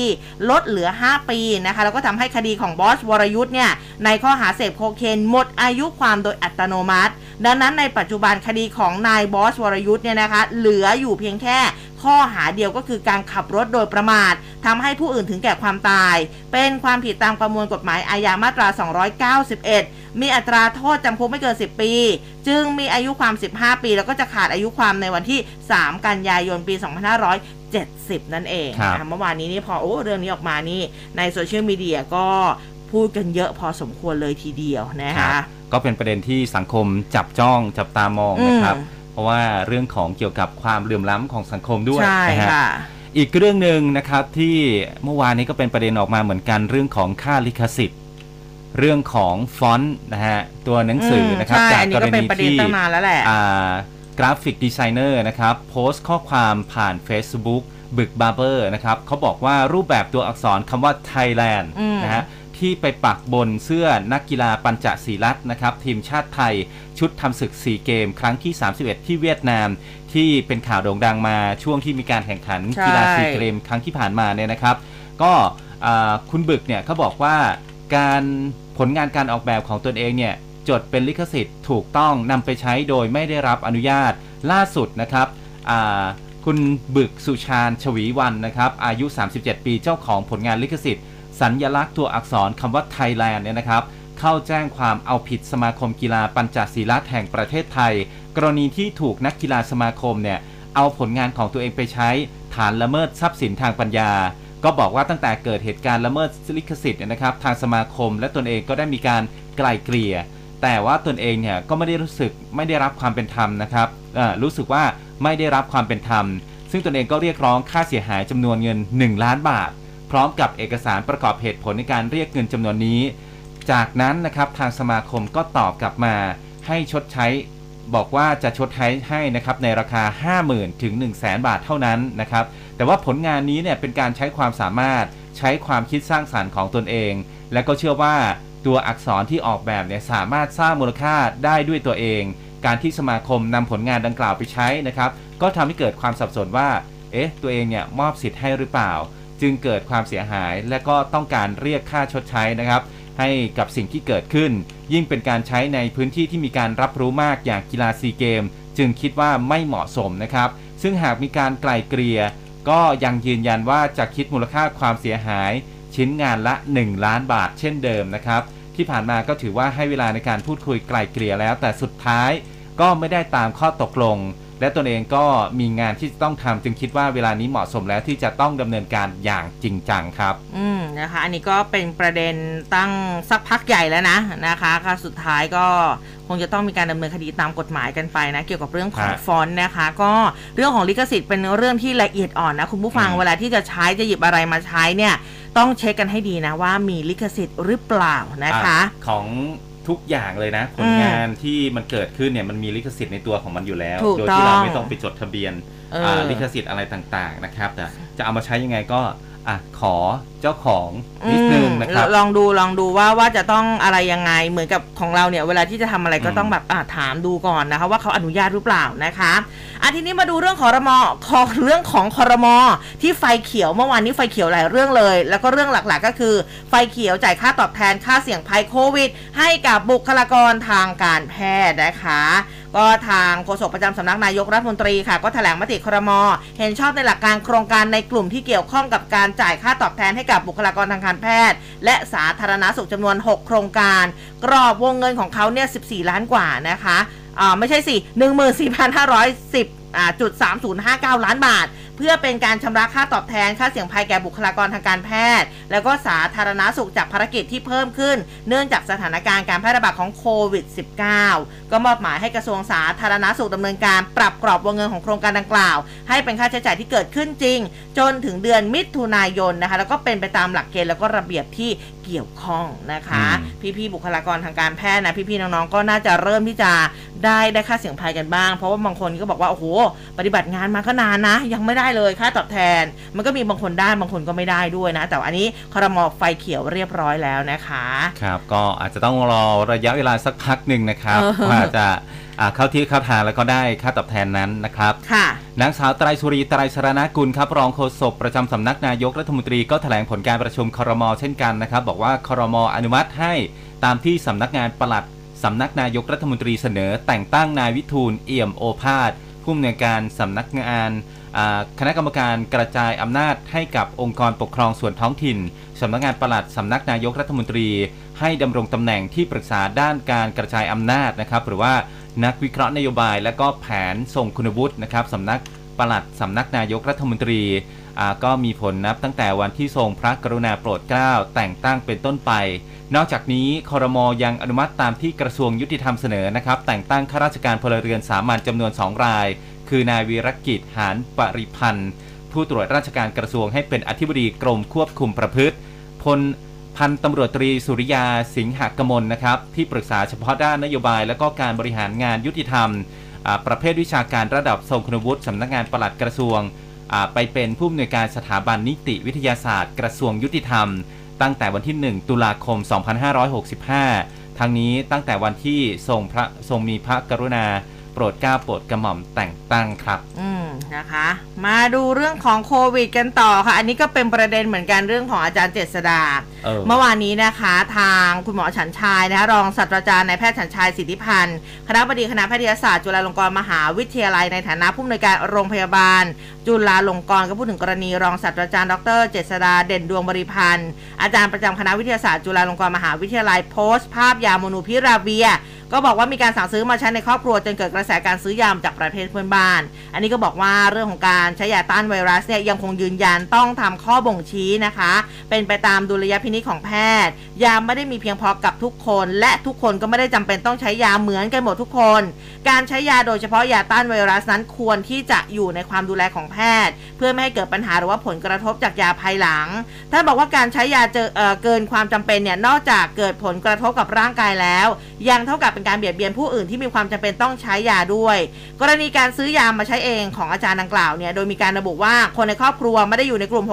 ลดเหลือ 5 ปีนะคะแล้วก็ทำให้คดีของบอสวรยุทธ์เนี่ยในข้อหาเสพโคเคนหมดอายุความโดยอัตโนมัติ ดังนั้นในปัจจุบันคดีของนายบอสวรยุทธ์เนี่ยนะคะเหลืออยู่เพียงแค่ข้อหาเดียวก็คือการขับรถโดยประมาททำให้ผู้อื่นถึงแก่ความตาย เป็นความผิดตามประมวลกฎหมายอาญามาตรา 291 มีอัตราโทษจำคุกไม่เกิน 10 ปี จึงมีอายุความ 15 ปี แล้วก็จะขาดอายุความในวันที่ 3 กันยายนปี 2570 นั่นเองครับนะคะเมื่อวานนี้นี่พอโอ้เรื่องนี้ออกมานี่ในโซเชียลมีเดียก็พูดกันเยอะพอสมควรเลยทีเดียวนะครัคะบก็เป็นประเด็นที่สังคมจับจ้องจับตามองนะครับอืมเพ ราะว่าเรื่องของเกี่ยวกับความเหลื่อมล้ำของสังคมด้วยใช่นะฮะค่ะ อีกเรื่องหนึ่งนะครับที่เมื่อวานนี้ก็เป็นประเด็นออกมาเหมือนกันเรื่องของค่าลิขสิทธิ์ เรื่องของฟอนต์นะฮะตัวหนังสือนะครับใช่จากอันนี้ก็เป็นกรณีประเด็นที่ตั้งนานแล้วแหละ อ่า graphic designer นะครับโพสต์ข้อความผ่าน Facebook บึกบาร์เบอร์นะครับเขาบอกว่ารูปแบบตัวอักษรคำว่า Thailand อืม นะฮะ ที่ไปปักบนเสื้อนักกีฬาปัญจศีลัตน์นะครับทีมชาติไทยชุดทำศึก 4 เกม ครั้งที่ 31 ที่เวียดนาม ที่เป็นข่าวโด่งดังมาช่วงที่มีการแข่งขันใช่กีฬาซีเกมครั้งที่ผ่านมาเนี่ยนะครับ ก็อ่าคุณบึกเนี่ยเขาบอกว่าการผลงานการออกแบบของตนเองเนี่ยจดเป็นลิขสิทธิ์ถูกต้องนำไปใช้โดยไม่ได้รับอนุญาตล่าสุดนะครับอ่าคุณบึกสุชาญชวีวันนะครับอายุ 37 ปีเจ้าของผลงานลิขสิทธิ์ สัญญลักษณ์ตัวอักษรคำว่าไทยแลนด์เนี่ยนะครับ เข้าแจ้งความเอาผิดสมาคมกีฬาปัญจศีลัตน์แห่งประเทศไทย กรณีที่ถูกนักกีฬาสมาคมเนี่ยเอาผลงานของตัวเองไปใช้ฐานละเมิดทรัพย์สินทางปัญญา ก็บอกว่าตั้งแต่เกิดเหตุการณ์ละเมิดลิขสิทธิ์เนี่ยนะครับ ทางสมาคมและตนเองก็ได้มีการไกล่เกลี่ย แต่ว่าตนเองเนี่ยก็ไม่ได้รู้สึกไม่ได้รับความเป็นธรรมนะครับรู้สึกว่าไม่ได้รับความเป็นธรรม ซึ่งตนเองก็เรียกร้องค่าเสียหายจำนวนเงิน 1 ล้านบาท พร้อมกับเอกสารประกอบเหตุผลในการเรียกเงินจำนวนนี้ จากนั้นนะครับทางสมาคมก็ตอบกลับมาให้ชดใช้ บอกว่าจะชดใช้ให้นะครับในราคา 50,000 ถึง 1 0 0 0 0แบาทเท่านั้นนะครับ แต่ว่าผลงานนี้เนี่ยเป็นการใช้ความสามารถใช้ความคิดสร้างสารรค์ของตนเอง และก็เชื่อว่าตัวอักษรที่ออกแบบเนี่ยสามารถสร้างมูลค่าได้ด้วยตัวเอง การที่สมาคมนำผลงานดังกล่าวไปใช้นะครับ ก็ทำให้เกิดความสับสนว่า เอ๊ะ ตัวเองเนี่ยมอบสิทธิ์ให้หรือเปล่า จึงเกิดความเสียหาย และก็ต้องการเรียกค่าชดใช้นะครับ ให้กับสิ่งที่เกิดขึ้น ยิ่งเป็นการใช้ในพื้นที่ที่มีการรับรู้มากอย่างกีฬาซีเกม จึงคิดว่าไม่เหมาะสมนะครับ ซึ่งหากมีการไกล่เกลี่ยก็ยังยืนยันว่าจะคิดมูลค่าความเสียหาย ชิ้นงานละ 1 ล้านบาทเช่นเดิมนะครับที่ผ่านมาก็ถือว่าให้เวลาในการพูดคุยไกล่เกลี่ยแล้ว แต่สุดท้ายก็ไม่ได้ตามข้อตกลง และตนเองก็มีงานที่จะต้องทำจึงคิดว่าเวลานี้เหมาะสมแล้วที่จะต้องดำเนินการอย่างจริงจังครับ อืมนะคะ อันนี้ก็เป็นประเด็นตั้งสักพักใหญ่แล้วนะนะคะก็สุดท้ายก็คงจะต้องมีการดำเนินคดีตามกฎหมายกันไปนะเกี่ยวกับเรื่องของฮะฟอนต์นะคะ ก็เรื่องของลิขสิทธิ์เป็นเรื่องที่ละเอียดอ่อนนะคุณผู้ฟังอืมเวลาที่จะใช้จะหยิบอะไรมาใช้เนี่ย ต้องเช็คกันให้ดีนะว่ามีลิขสิทธิ์หรือเปล่านะคะอ่ของ ทุกอย่างเลยนะ ผลงานที่มันเกิดขึ้นเนี่ยมันมีลิขสิทธิ์ในตัวของมันอยู่แล้วถูกโดยที่เราต้องไม่ต้องไปจดทะเบียนเอออ่าลิขสิทธิ์อะไรต่างๆนะครับแต่จะเอามาใช้ยังไงก็ อะขอเจ้าของนิดนึงนะครับ ลองดูลองดูว่าว่าจะต้องอะไรยังไงเหมือนกับของเราเนี่ย เวลาที่จะทำอะไรก็อืมต้องแบบอะถามดูก่อนนะคะ ว่าเขาอนุญาตหรือเปล่านะคะอะทีนี้มาดูเรื่องของรมขอเรื่องของคอรมอที่ไฟเขียวเมื่อวานนี้ไฟเขียวหลายเรื่องเลย แล้วก็เรื่องหลักๆ ก็คือ ไฟเขียวจ่ายค่าตอบแทนค่าเสี่ยงภัยโควิด ให้กับบุคลากรทางการแพทย์นะคะก็ทางโฆษกประจำสำนักนายกรัฐมนตรีค่ะ ก็แถลงมติครม เห็นชอบในหลักการโครงการในกลุ่มที่เกี่ยวข้องกับการจ่ายค่าตอบแทนให้กับบุคลากรทางการแพทย์ และสาธารณสุขจำนวน 6 โครงการ กรอบวงเงินของเขาเนี่ย 14 ล้านกว่านะคะอ่าไม่ใช่สิ 14,510อ่าจุด3059 ล้านบาท เพื่อเป็นการชำระค่าตอบแทนค่าเสี่ยงภัยแก่บุคลากรทางการแพทย์ แล้วก็สาธารณาสุขจากภารกิจที่เพิ่มขึ้น เนื่องจากสถานการณ์การแพร่ระบาดของโควิด -19 ก็มอบหมายให้กระทรวงสาธารณาสุขดำเนินการปรับกรอบวงเงินของโครงการดังกล่าว ให้เป็นค่าใช้จ่ายที่เกิดขึ้นจริง จนถึงเดือนมิถุนายนนะคะ แล้วก็เป็นไปตามหลักเกณฑ์แล้วก็ระเบียบที่เกี่ยวข้องนะคะอืมพี่ๆบุคลากรทางการแพทย์นะพี่ๆน้องๆก็น่าจะเริ่มที่จะได้ได้ค่าเสี่ยงภัยกันบ้าง เพราะว่าบางคนก็บอกว่าโอ้โหปฏิบัติงานมาก็นานนะ ยังไม่ได้เลยค่าตอบแทน มันก็มีบางคนได้บางคนก็ไม่ได้ด้วยนะ แต่ว่าอันนี้ครมไฟเขียวเรียบร้อยแล้วนะคะครับก็อาจจะต้องรอระยะเวลาสักพักหนึ่งนะครับเออว่าจะอ่าเข้าที่เข้าทางแล้วก็ได้ค่าตอบแทนนั้นนะครับค่ะนางสาวไตรสุรีไตรสรณกุลครับรองโฆษกประจำสำนักนายกรัฐมนตรีก็แถลงผลการประชุมครมเช่นกันนะครับ บอกว่าครมอนุมัติให้ตามที่สำนักงานปลัดสำนักนายกรัฐมนตรีเสนอแต่งตั้งนายวิทูลเอี่ยมโอภาสผู้อำนวยการสำนักงานอ่า คณะกรรมการกระจายอำนาจให้กับองค์กรปกครองส่วนท้องถิ่นสำนักงานปลัดสำนักนายกรัฐมนตรี ให้ดำรงตำแหน่งที่ปรึกษาด้านการกระจายอำนาจนะครับ หรือว่านักวิเคราะห์นโยบาย และก็แผนส่งคุณวุฒินะครับสำนักปลัดสำนักนายกรัฐมนตรีก็มีผลนับตั้งแต่วันที่ทรงพระกรุณาโปรดเกล้าแต่งตั้งเป็นต้นไป นอกจากนี้คอรมอยังอนุมัติตามที่กระทรวงยุติธรรมเสนอนะครับแต่งตั้งข้าราชการพลเรือนสามัญจำนวน 2 ราย คือนายวีรกิจหานปริพันธ์ ผู้ตรวจราชการกระทรวงให้เป็นอธิบดีกรมควบคุมประพฤติพลพันตำรวจตรีสุริยาสิงหกมลนะครับที่ปรึกษาเฉพาะด้านนโยบาย และก็การบริหารงานยุติธรรม ประเภทวิชาการระดับทรงคุณวุฒิสำนักงานปลัดกระทรวง ไปเป็นผู้อำนวยการสถาบันนิติวิทยาศาสตร์ กระทรวงยุติธรรม ตั้งแต่วันที่ 1 ตุลาคม 2565 ทั้งนี้ตั้งแต่วันที่ทรงพระทรงมีพระกรุณา โปรดเกล้าโปรดกระหม่อมแต่งตั้งครับ อืมนะคะ มาดูเรื่องของโควิดกันต่อค่ะ อันนี้ก็เป็นประเด็นเหมือนกันเรื่องของอาจารย์เจษดาเออเมื่อวานนี้นะคะ ทางคุณหมอฉันชัยนะคะรองศาสตราจารย์นายแพทย์ฉันชัยสิทธิพันธ์คณะบดีคณะแพทยศาสตร์จุฬาลงกรณ์มหาวิทยาลัยในฐานะผู้อำนวยการโรงพยาบาล จุฬาลงกรณ์ก็พูดถึงกรณีรองศาสตราจารย์ดร เจษดาเด่นดวงบริพันธ์อาจารย์ประจำคณะวิทยาศาสตร์จุฬาลงกรณ์มหาวิทยาลัยโพสต์ภาพยาโมนูพิราเวียก็บอกว่ามีการสั่งซื้อมาใช้ในครอบครัวจนเกิดกระแสการซื้อยามาจากประเทศเพื่อนบ้าน อันนี้ก็บอกว่าเรื่องของการใช้ยาต้านไวรัสเนี่ยยังคงยืนยันต้องทำข้อบ่งชี้นะคะ เป็นไปตามดุลยพินิจของแพทย์ ยาไม่ได้มีเพียงพอกับทุกคน และทุกคนก็ไม่ได้จำเป็นต้องใช้ยาเหมือนกันหมดทุกคน การใช้ยาโดยเฉพาะยาต้านไวรัสนั้นควรที่จะอยู่ในความดูแลของแพทย์ เพื่อไม่ให้เกิดปัญหาหรือว่าผลกระทบจากยาภายหลังถ้านบอกว่าการใช้ยาเจอเอ่อเกินความจำเป็นเนี่ยนอกจากเกิดผลกระทบกับร่างกายแล้ว ยังเท่ากับเป็นการเบียดเบียนผู้อื่นที่มีความจำเป็นต้องใช้ยาด้วย กรณีการซื้อยามาใช้เองของอาจารย์ดังกล่าวเนี่ย โดยมีการระบุว่าคนในครอบครัวไม่ได้อยู่ในกลุ่ม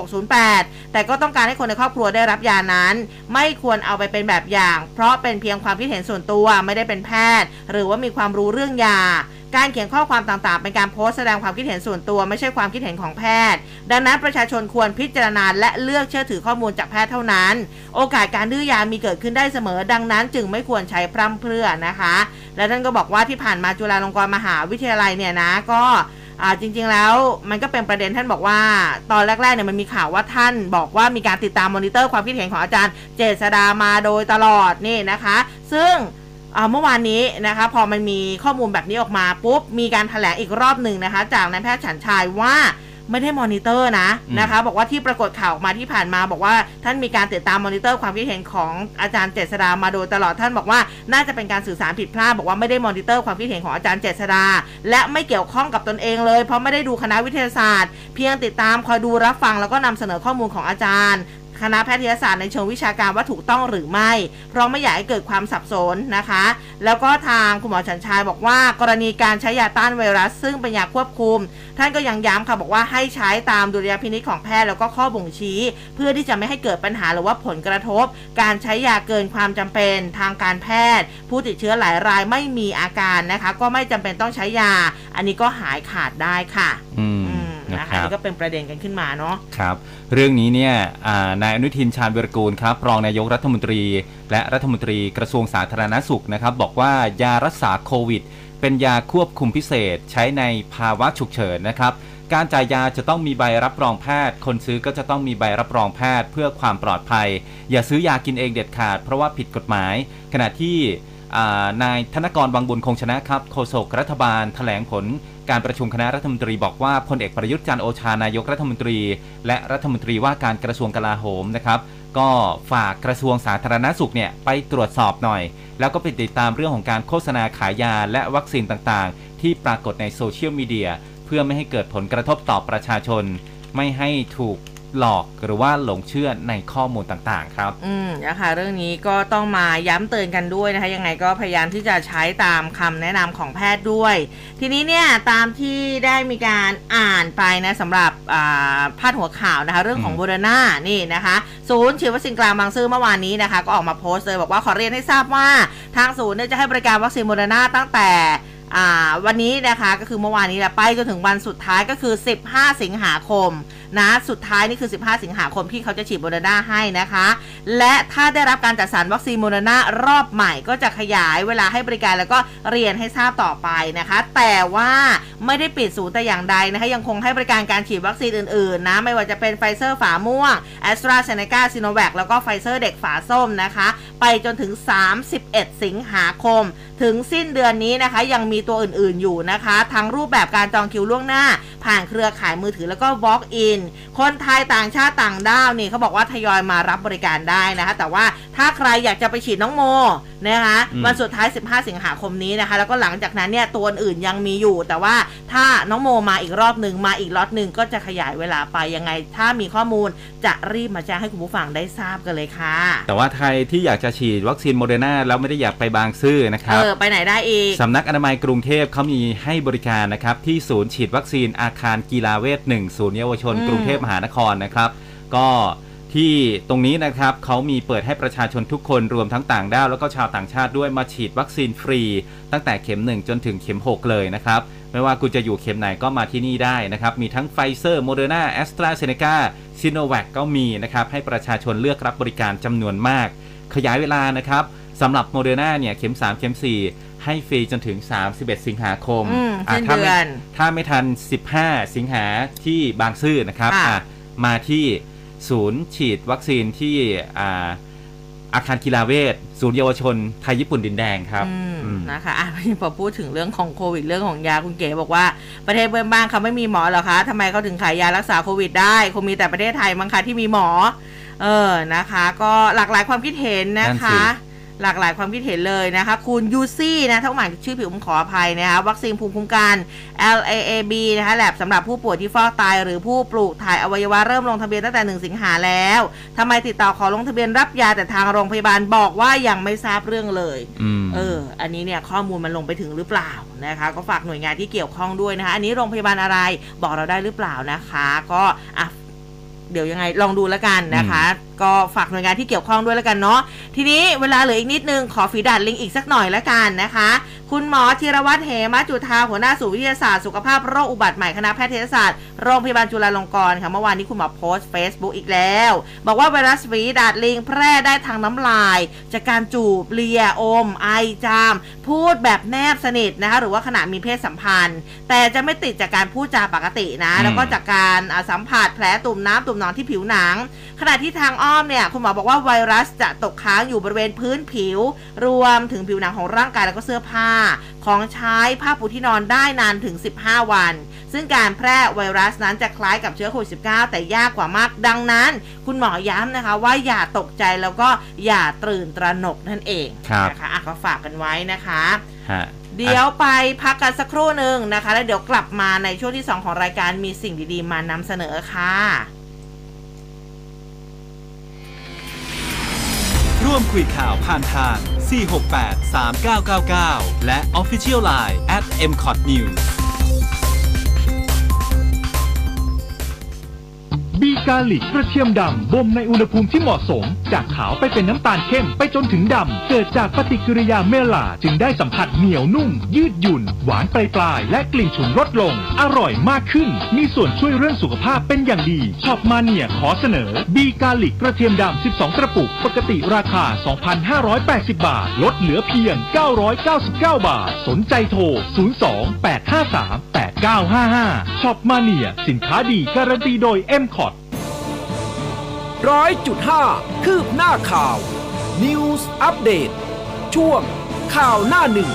608 แต่ก็ต้องการให้คนในครอบครัวได้รับยานั้น ไม่ควรเอาไปเป็นแบบอย่าง เพราะเป็นเพียงความคิดเห็นส่วนตัวไม่ได้เป็นแพทย์ หรือว่ามีความรู้เรื่องยาการเขียนข้อความต่างๆ เป็นการโพสต์แสดงความคิดเห็นส่วนตัวไม่ใช่ความคิดเห็นของแพทย์ ดังนั้นประชาชนควรพิจารณาและเลือกเชื่อถือข้อมูลจากแพทย์เท่านั้น โอกาสการดื้อยามีเกิดขึ้นได้เสมอ ดังนั้นจึงไม่ควรใช้พร่ำเพรื่อนะคะ และท่านก็บอกว่าที่ผ่านมาจุฬาลงกรณ์มหาวิทยาลัยเนี่ยนะก็ อ่าจริงๆแล้วมันก็เป็นประเด็นท่านบอกว่า ตอนแรกๆเนี่ยมันมีข่าวว่าท่านบอกว่ามีการติดตามมอนิเตอร์ความคิดเห็นของอาจารย์เจษดามาโดยตลอดนี่นะคะ ซึ่งเมื่อวานนี้นะคะพอมันมีข้อมูลแบบนี้ออกมาปุ๊บมีการถแถลงอีกรอบหนึ่งนะคะ จากนายแพทย์ฉันชัยว่า ไม่ได้มอนิเตอร์นะอืมนะคะ บอกว่าที่ปรากฏข่าวออกมาที่ผ่านมา บอกว่าท่านมีการติดตามมอนิเตอร์ความคิดเห็นของอาจารย์เจษดามาโดยตลอดท่านบอกว่าน่าจะเป็นการสื่อสารผิดพลาดบอกว่าไม่ได้มอนิเตอร์ความคิดเห็นของอาจารย์เจษดา และไม่เกี่ยวข้องกับตนเองเลย เพราะไม่ได้ดูคณะวิทยาศาสตร์ เพียงติดตามคอยดูรับฟังแล้วก็นำเสนอข้อมูลของอาจารย์ คณะแพทยศาสตร์ในเชิงวิชาการว่าถูกต้องหรือไม่ เพราะไม่อยากให้เกิดความสับสนนะคะ แล้วก็ทางคุณหมอฉันชายบอกว่ากรณีการใช้ยาต้านไวรัส ซึ่งเป็นยาควบคุม ท่านก็ยังย้ำค่ะบอกว่าให้ใช้ตามดุลยพินิจของแพทย์แล้วก็ข้อบ่งชี้ เพื่อที่จะไม่ให้เกิดปัญหาหรือว่าผลกระทบ การใช้ยาเกินความจำเป็นทางการแพทย์ ผู้ติดเชื้อหลายรายไม่มีอาการนะคะ ก็ไม่จำเป็นต้องใช้ยา อันนี้ก็หายขาดได้ค่ะ อืมอืม นะนะคคะรับนี่ก็เป็นประเด็นกันขึ้นมาเนาะครับ เรื่องนี้เนี่ยอ่านายอนุทินชาญวิรกูลครับรองนายกรัฐมนตรี และรัฐมนตรีกระทรวงสาธารณสุขนะครับ บอกว่ายารักษาโควิด เป็นยาควบคุมพิเศษ ใช้ในภาวะฉุกเฉินนะครับการจ่ายยาจะต้องมีใบรับรองแพทย์ คนซื้อก็จะต้องมีใบรับรองแพทย์เพื่อความปลอดภัย อย่าซื้อยากินเองเด็ดขาด เพราะว่าผิดกฎหมาย ขณะที่อ่า นายธนกรวังบุญคงชนะครับโฆษกรัฐบาลแถลงผลการประชุมคณะรัฐมนตรีบอกว่าพลเอกประยุทธ์จันทร์โอชานายกรัฐมนตรี และรัฐมนตรีว่าการกระทรวงกลาโหมนะครับ ก็ฝากกระทรวงสาธารณสุขเนี่ยไปตรวจสอบหน่อย แล้วก็ไปติดตามเรื่องของการโฆษณาขายยาและวัคซีนต่างๆ ที่ปรากฏในโซเชียลมีเดียเพื่อไม่ให้เกิดผลกระทบต่อประชาชน ไม่ให้ถูก หลอกหรือว่าหลงเชื่อในข้อมูลต่างๆ ครับ อืมนะคะเรื่องนี้ก็ต้องมาย้ำเตือนกันด้วยนะคะ ยังไงก็พยายามที่จะใช้ตามคำแนะนำของแพทย์ด้วย ทีนี้เนี่ยตามที่ได้มีการอ่านไปนะสำหรับอ่าพาดหัวข่าวนะคะ เรื่องของอืมโมเดอร์นานี่นะคะ ศูนย์ฉีดวัคซีนกลางบางซื่อเมื่อวานนี้นะคะ ก็ออกมาโพสต์เลยบอกว่าขอเรียนให้ทราบว่าทางศูนย์เนี่ยจะให้บริการวัคซีนโมเดอร์นาตั้งแต่อ่าวันนี้นะคะก็คือเมื่อวานนี้แหละไปจนถึงวันสุดท้ายก็คือ 15 สิงหาคมนะสุดท้ายนี่คือ 15 สิงหาคมที่เขาจะฉีดโมเดอร์นาให้นะคะ และถ้าได้รับการจัดสรรวัคซีนโมเดอร์นารอบใหม่ก็จะขยายเวลาให้บริการแล้วก็เรียนให้ทราบต่อไปนะคะ แต่ว่าไม่ได้ปิดศูนย์แต่อย่างใดนะคะ ยังคงให้บริการการฉีดวัคซีนอื่นๆนะไม่ว่าจะเป็นไฟเซอร์ฝาม่วงแอสตราเซเนกาซิโนแวคแล้วก็ไฟเซอร์เด็กฝาส้มนะคะ ไปจนถึง 31 สิงหาคม ถึงสิ้นเดือนนี้นะคะ ยังมีตัวอื่นๆอยู่นะคะ ทั้งรูปแบบการจองคิวล่วงหน้า ผ่านเครือข่ายมือถือแล้วก็ walk in คนไทยต่างชาติต่างด้าวนี่เขาบอกว่าทยอยมารับบริการได้นะคะ แต่ว่าถ้าใครอยากจะไปฉีดน้องโมนะคะอืมวันสุดท้าย 15 สิงหาคมนี้นะคะ แล้วก็หลังจากนั้นเนี่ยตัวอื่นยังมีอยู่ แต่ว่าถ้าน้องโมมาอีกรอบหนึ่งมาอีกล็อตหนึ่งก็จะขยายเวลาไปยังไง ถ้ามีข้อมูลจะรีบมาแจ้งให้คุณผู้ฟังได้ทราบกันเลยค่ะ แต่ว่าใครที่อยากจะฉีดวัคซีนโมเดอร์นาแล้วไม่ได้อยากไปบางซื่อนะครับเออไปไหนได้อีกสำนักอนามัยกรุงเทพเขามีให้บริการนะครับที่ศูนย์ฉีดวัคซีนอาคารกีฬาเวสน์ 1ศูนย์เยาวชนอืมกรุงเทพมหานครนะครับ ก็ที่ตรงนี้นะครับเขามีเปิดให้ประชาชนทุกคนรวมทั้งต่างด้าวแล้วก็ชาวต่างชาติด้วยมาฉีดวัคซีนฟรี ตั้งแต่เข็ม 1 จนถึงเข็ม 6 เลยนะครับ ไม่ว่าคุณจะอยู่เข็มไหนก็มาที่นี่ได้นะครับ มีทั้งไฟเซอร์โมเดอร์นาแอสตราเซเนกาซิโนแวคก็มีนะครับ ให้ประชาชนเลือกรับบริการจำนวนมาก ขยายเวลานะครับสำหรับโมเดอร์นาเนี่ยเข็ม 3 เข็ม 4 ให้ฟรีจนถึง 31 สิงหาคมอืมอะสิ้นเดือนถ้าไม่ ถ้าไม่ทัน 15 สิงหาที่บางซื่อนะครับค่ะ อะมาที่ศูนย์ฉีดวัคซีนที่อ่าอาคารกีฬาเวทศูนย์เยาวชนไทยญี่ปุ่นดินแดงครับอืมอืม นะคะอะพอพูดถึงเรื่องของโควิดเรื่องของยาคุณเก๋บอกว่าประเทศเพื่อนบ้านเขาไม่มีหมอเหรอคะทำไมเขาถึงขายยารักษาโควิดได้คงมีแต่ประเทศไทยมั้งคะที่มีหมอ เออนะคะ ก็หลากหลายความคิดเห็นนะนั่นสิ คะ หลากหลายความคิดเห็นเลยนะคะ คุณยูซี่นะถ้าหมายชื่อผิวผมขออภัยนะคะวัคซีนภูมิคุ้มกัน LAAB นะคะแลบสำหรับผู้ป่วยที่ฟอกไตหรือผู้ปลูกถ่ายอวัยวะเริ่มลงทะเบียนตั้งแต่ 1 สิงหาแล้วทำไมติดต่อขอลงทะเบียนรับยาแต่ทางโรงพยาบาลบอกว่ายังไม่ทราบเรื่องเลยอืมเออ อันนี้เนี่ยข้อมูลมันลงไปถึงหรือเปล่านะคะ ก็ฝากหน่วยงานที่เกี่ยวข้องด้วยนะคะ อันนี้โรงพยาบาลอะไรบอกเราได้หรือเปล่านะคะ ก็อะ เดี๋ยวยังไงลองดูแล้วกันนะคะ ก็ฝากหน่วยงานที่เกี่ยวข้องด้วยแล้วกันเนาะทีนี้เวลาเหลืออีกนิดนึงขอฝีดาดลิงอีกสักหน่อยแล้วกันนะคะ คุณหมอธีรวัตรเหมจุธาหัวหน้าศูนย์วิทยาศาสตร์สุขภาพโรคอุบัติใหม่คณะแพทยศาสตร์โรงพยาบาลจุฬาลงกรณ์ค่ะเมื่อวานนี้คุณหมอโพสต์ Facebook อีกแล้ว บอกว่าไวรัสฝีดาดลิงแพร่ได้ทางน้ำลาย จากการจูบเลียอม ไอจาม พูดแบบแนบสนิทนะคะหรือว่าขณะมีเพศสัมพันธ์ แต่จะไม่ติดจากการพูดจาปกตินะอืมแล้วก็จากการอ่าสัมผัสแผลตุ่มน้ำตุ่มหนองที่ผิวหนัง ขณะที่ทางอ้อมเนี่ยคุณหมอบอกว่าไวรัสจะตกค้างอยู่บริเวณพื้นผิว รวมถึงผิวหนังของร่างกายแล้วก็เสื้อผ้า ของใช้ผ้าปูที่นอนได้นานถึง 15 วัน ซึ่งการแพร่ไวรัสนั้นจะคล้ายกับเชื้อโควิด -19 แต่ยากกว่ามากดังนั้น คุณหมอย้ำนะคะว่าอย่าตกใจแล้วก็อย่าตื่นตระหนกนั่นเองนะคะอะก็ฝากกันไว้นะคะฮะเดี๋ยวไปพักกันสักครู่หนึ่งนะคะ แล้วเดี๋ยวกลับมาในช่วงที่ 2 ของรายการมีสิ่งดีๆ มานำเสนอค่ะ ร่วมคุยข่าวผ่านทาง 468 3999 และ Official Line at m c o t News บีกาลิกกระเทียมดำบ่มในอุณหภูมิที่เหมาะสม จากขาวไปเป็นน้ำตาลเข้มไปจนถึงดำ เกิดจากปฏิกิริยาเมลาจึงได้สัมผัสเหนียวนุ่ม ยืดหยุ่น หวานปลายปลายและกลิ่นฉุนลดลง อร่อยมากขึ้น มีส่วนช่วยเรื่องสุขภาพเป็นอย่างดีช็อปมาเนียขอเสนอบีกาลิกกระเทียมดำ 12 กระปุก ปกติราคา 2,580 บาท ลดเหลือเพียง 999 บาท สนใจโทร 02-853-8955ช็อปมาเนียสินค้าดีการันตีโดย m c o t ร้อยจุดห้าคืบหน้าข่าว News อัปเดตช่วงข่าวหน้าหนึ่ง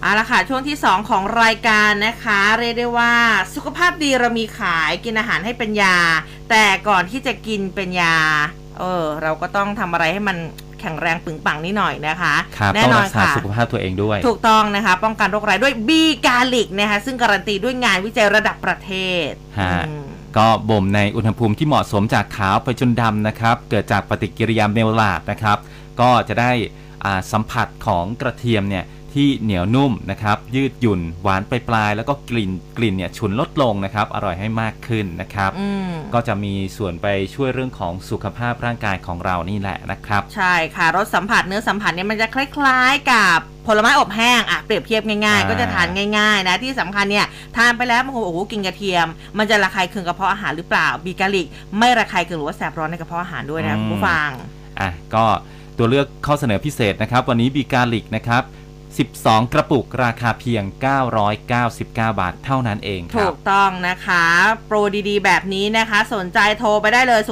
เอาละค่ะช่วงที่ 2 ของรายการนะคะ เรียกได้ว่าสุขภาพดีเรามีขายกินอาหารให้เป็นยา แต่ก่อนที่จะกินเป็นยา เออ เราก็ต้องทำอะไรให้มัน แข็งแรงปึงปังนิดหน่อยนะคะครับแน่ต้องนอรันกษาค่ะสุขภาพตัวเองด้วย ถูกต้องนะคะ ป้องกันโรคร้ายด้วยบีกาลิกนะคะซึ่งการันตีด้วยงานวิจัยระดับประเทศฮะอืมก็บ่มในอุณหภูมิที่เหมาะสมจากขาวไปจนดำนะครับ เกิดจากปฏิกิริยาเมลลาดนะครับ ก็จะได้อ่าสัมผัสของกระเทียมเนี่ย ที่เหนียวนุ่มนะครับ ยืดหยุ่นหวานปลายๆแล้วก็กลิ่นกลิ่นเนี่ยฉุนลดลงนะครับ อร่อยให้มากขึ้นนะครับอืมก็จะมีส่วนไปช่วยเรื่องของสุขภาพร่างกายของเรานี่แหละนะครับ ใช่ค่ะรสสัมผัสเนื้อสัมผัสเนี่ยมันจะคล้าย ๆ กับผลไม้อบแห้งอะเปรียบเทียบง่ายๆอ่าก็จะทานง่ายๆนะที่สำคัญเนี่ยทานไปแล้วบางคนโอ้โหกินกระเทียม มันจะระคายเคืองกระเพาะอาหารหรือเปล่าบีกาลิก ไม่ระคายเคืองหรือว่าแสบร้อนในกระเพาะอาหารด้วยนะคุณผู้ฟังอะก็ตัวเลือกข้อเสนอพิเศษนะครับ วันนี้บีกาลิกนะครับ 12 กระปุกราคาเพียง 999 บาทเท่านั้นเองคถูรับกต้องนะคะ โปรดีๆ แบบนี้นะคะ สนใจโทรไปได้เลย 028538955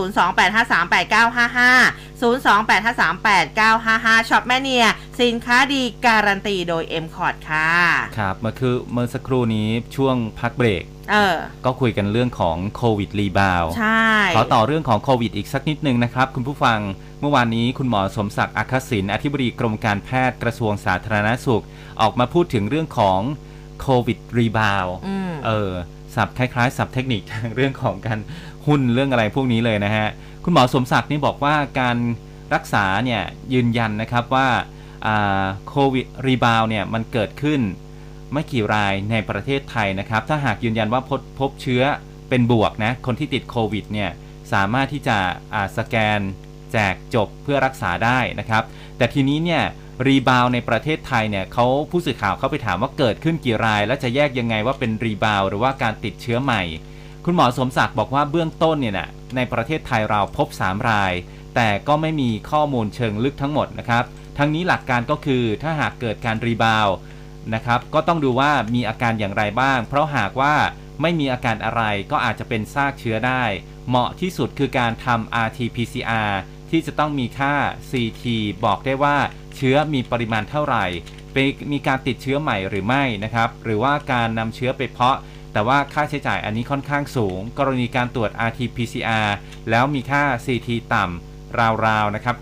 028538955ช็อปแม่เนีย สินค้าดีการันตีโดย m c o t ค่ะ ครับ เมื่อคือเมื่อสักครู่นี้ช่วงพักเบรกเออ ก็คุยกันเรื่องของโควิด rebound ใช่ขอต่อเรื่องของโควิดอีกสักนิดนึงนะครับ คุณผู้ฟังเมื่อวานนี้คุณหมอสมศักดิ์อรรฆศิลป์อธิบดีกรมการแพทย์กระทรวงสาธารณสุข ออกมาพูดถึงเรื่องของโควิด rebound อืมเออศัพท์คล้ายๆศัพท์เทคนิคทางเรื่องของการหุ้นเรื่องอะไรพวกนี้เลยนะฮะ คุณหมอสมศักดิ์นี่บอกว่าการรักษาเนี่ยยืนยันนะครับว่าโควิด rebound เนี่ยมันเกิดขึ้น ไม่กี่รายในประเทศไทยนะครับ ถ้าหากยืนยันว่าพบพบเชื้อเป็นบวกนะ คนที่ติดโควิดเนี่ยสามารถที่จะสแกนแจกจบเพื่อรักษาได้นะครับ แต่ทีนี้เนี่ย rebound ในประเทศไทยเนี่ยเขาผู้สื่อข่าวเขาไปถามว่าเกิดขึ้นกี่ราย และจะแยกยังไงว่าเป็น rebound หรือว่าการติดเชื้อใหม่ คุณหมอสมศักดิ์บอกว่าเบื้องต้นเนี่ยนะในประเทศไทยเราพบ 3 ราย แต่ก็ไม่มีข้อมูลเชิงลึกทั้งหมดนะครับ ทั้งนี้หลักการก็คือถ้าหากเกิดการรีบาว นะครับ ก็ต้องดูว่ามีอาการอย่างไรบ้าง เพราะหากว่าไม่มีอาการอะไรก็อาจจะเป็นซากเชื้อได้ เหมาะที่สุดคือการทำ RT-PCR ที่จะต้องมีค่า CT บอกได้ว่าเชื้อมีปริมาณเท่าไหร่เป็นมีการติดเชื้อใหม่หรือไม่นะครับ หรือว่าการนำเชื้อไปเพาะ แต่ว่าค่าใช้จ่ายอันนี้ค่อนข้างสูง กรณีการตรวจ RT-PCR แล้วมีค่า CT ต่ำราวๆนะครับ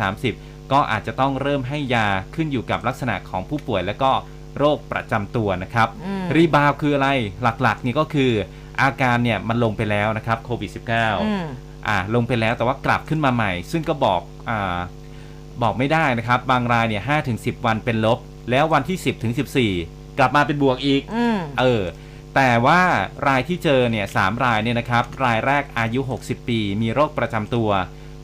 28-30 ก็อาจจะต้องเริ่มให้ยาขึ้นอยู่กับลักษณะของผู้ป่วย และก็โรคประจำตัวนะครับอืมรีบาวคืออะไรหลักๆนี่ก็คืออาการเนี่ยมันลงไปแล้วนะครับโควิด -19 อืมอ่าลงไปแล้วแต่ว่ากลับขึ้นมาใหม่ ซึ่งก็บอกอาบอกไม่ได้นะครับ บางรายเนี่ยห้าถึงสิวันเป็นลบ แล้ววันที่10ถึง14กลับมาเป็นบวกอีกอืมเออ แต่ว่ารายที่เจอเนี่ยสามรายเนี่ยนะครับ รายแรกอายุ 60 ปี มีโรคประจำตัว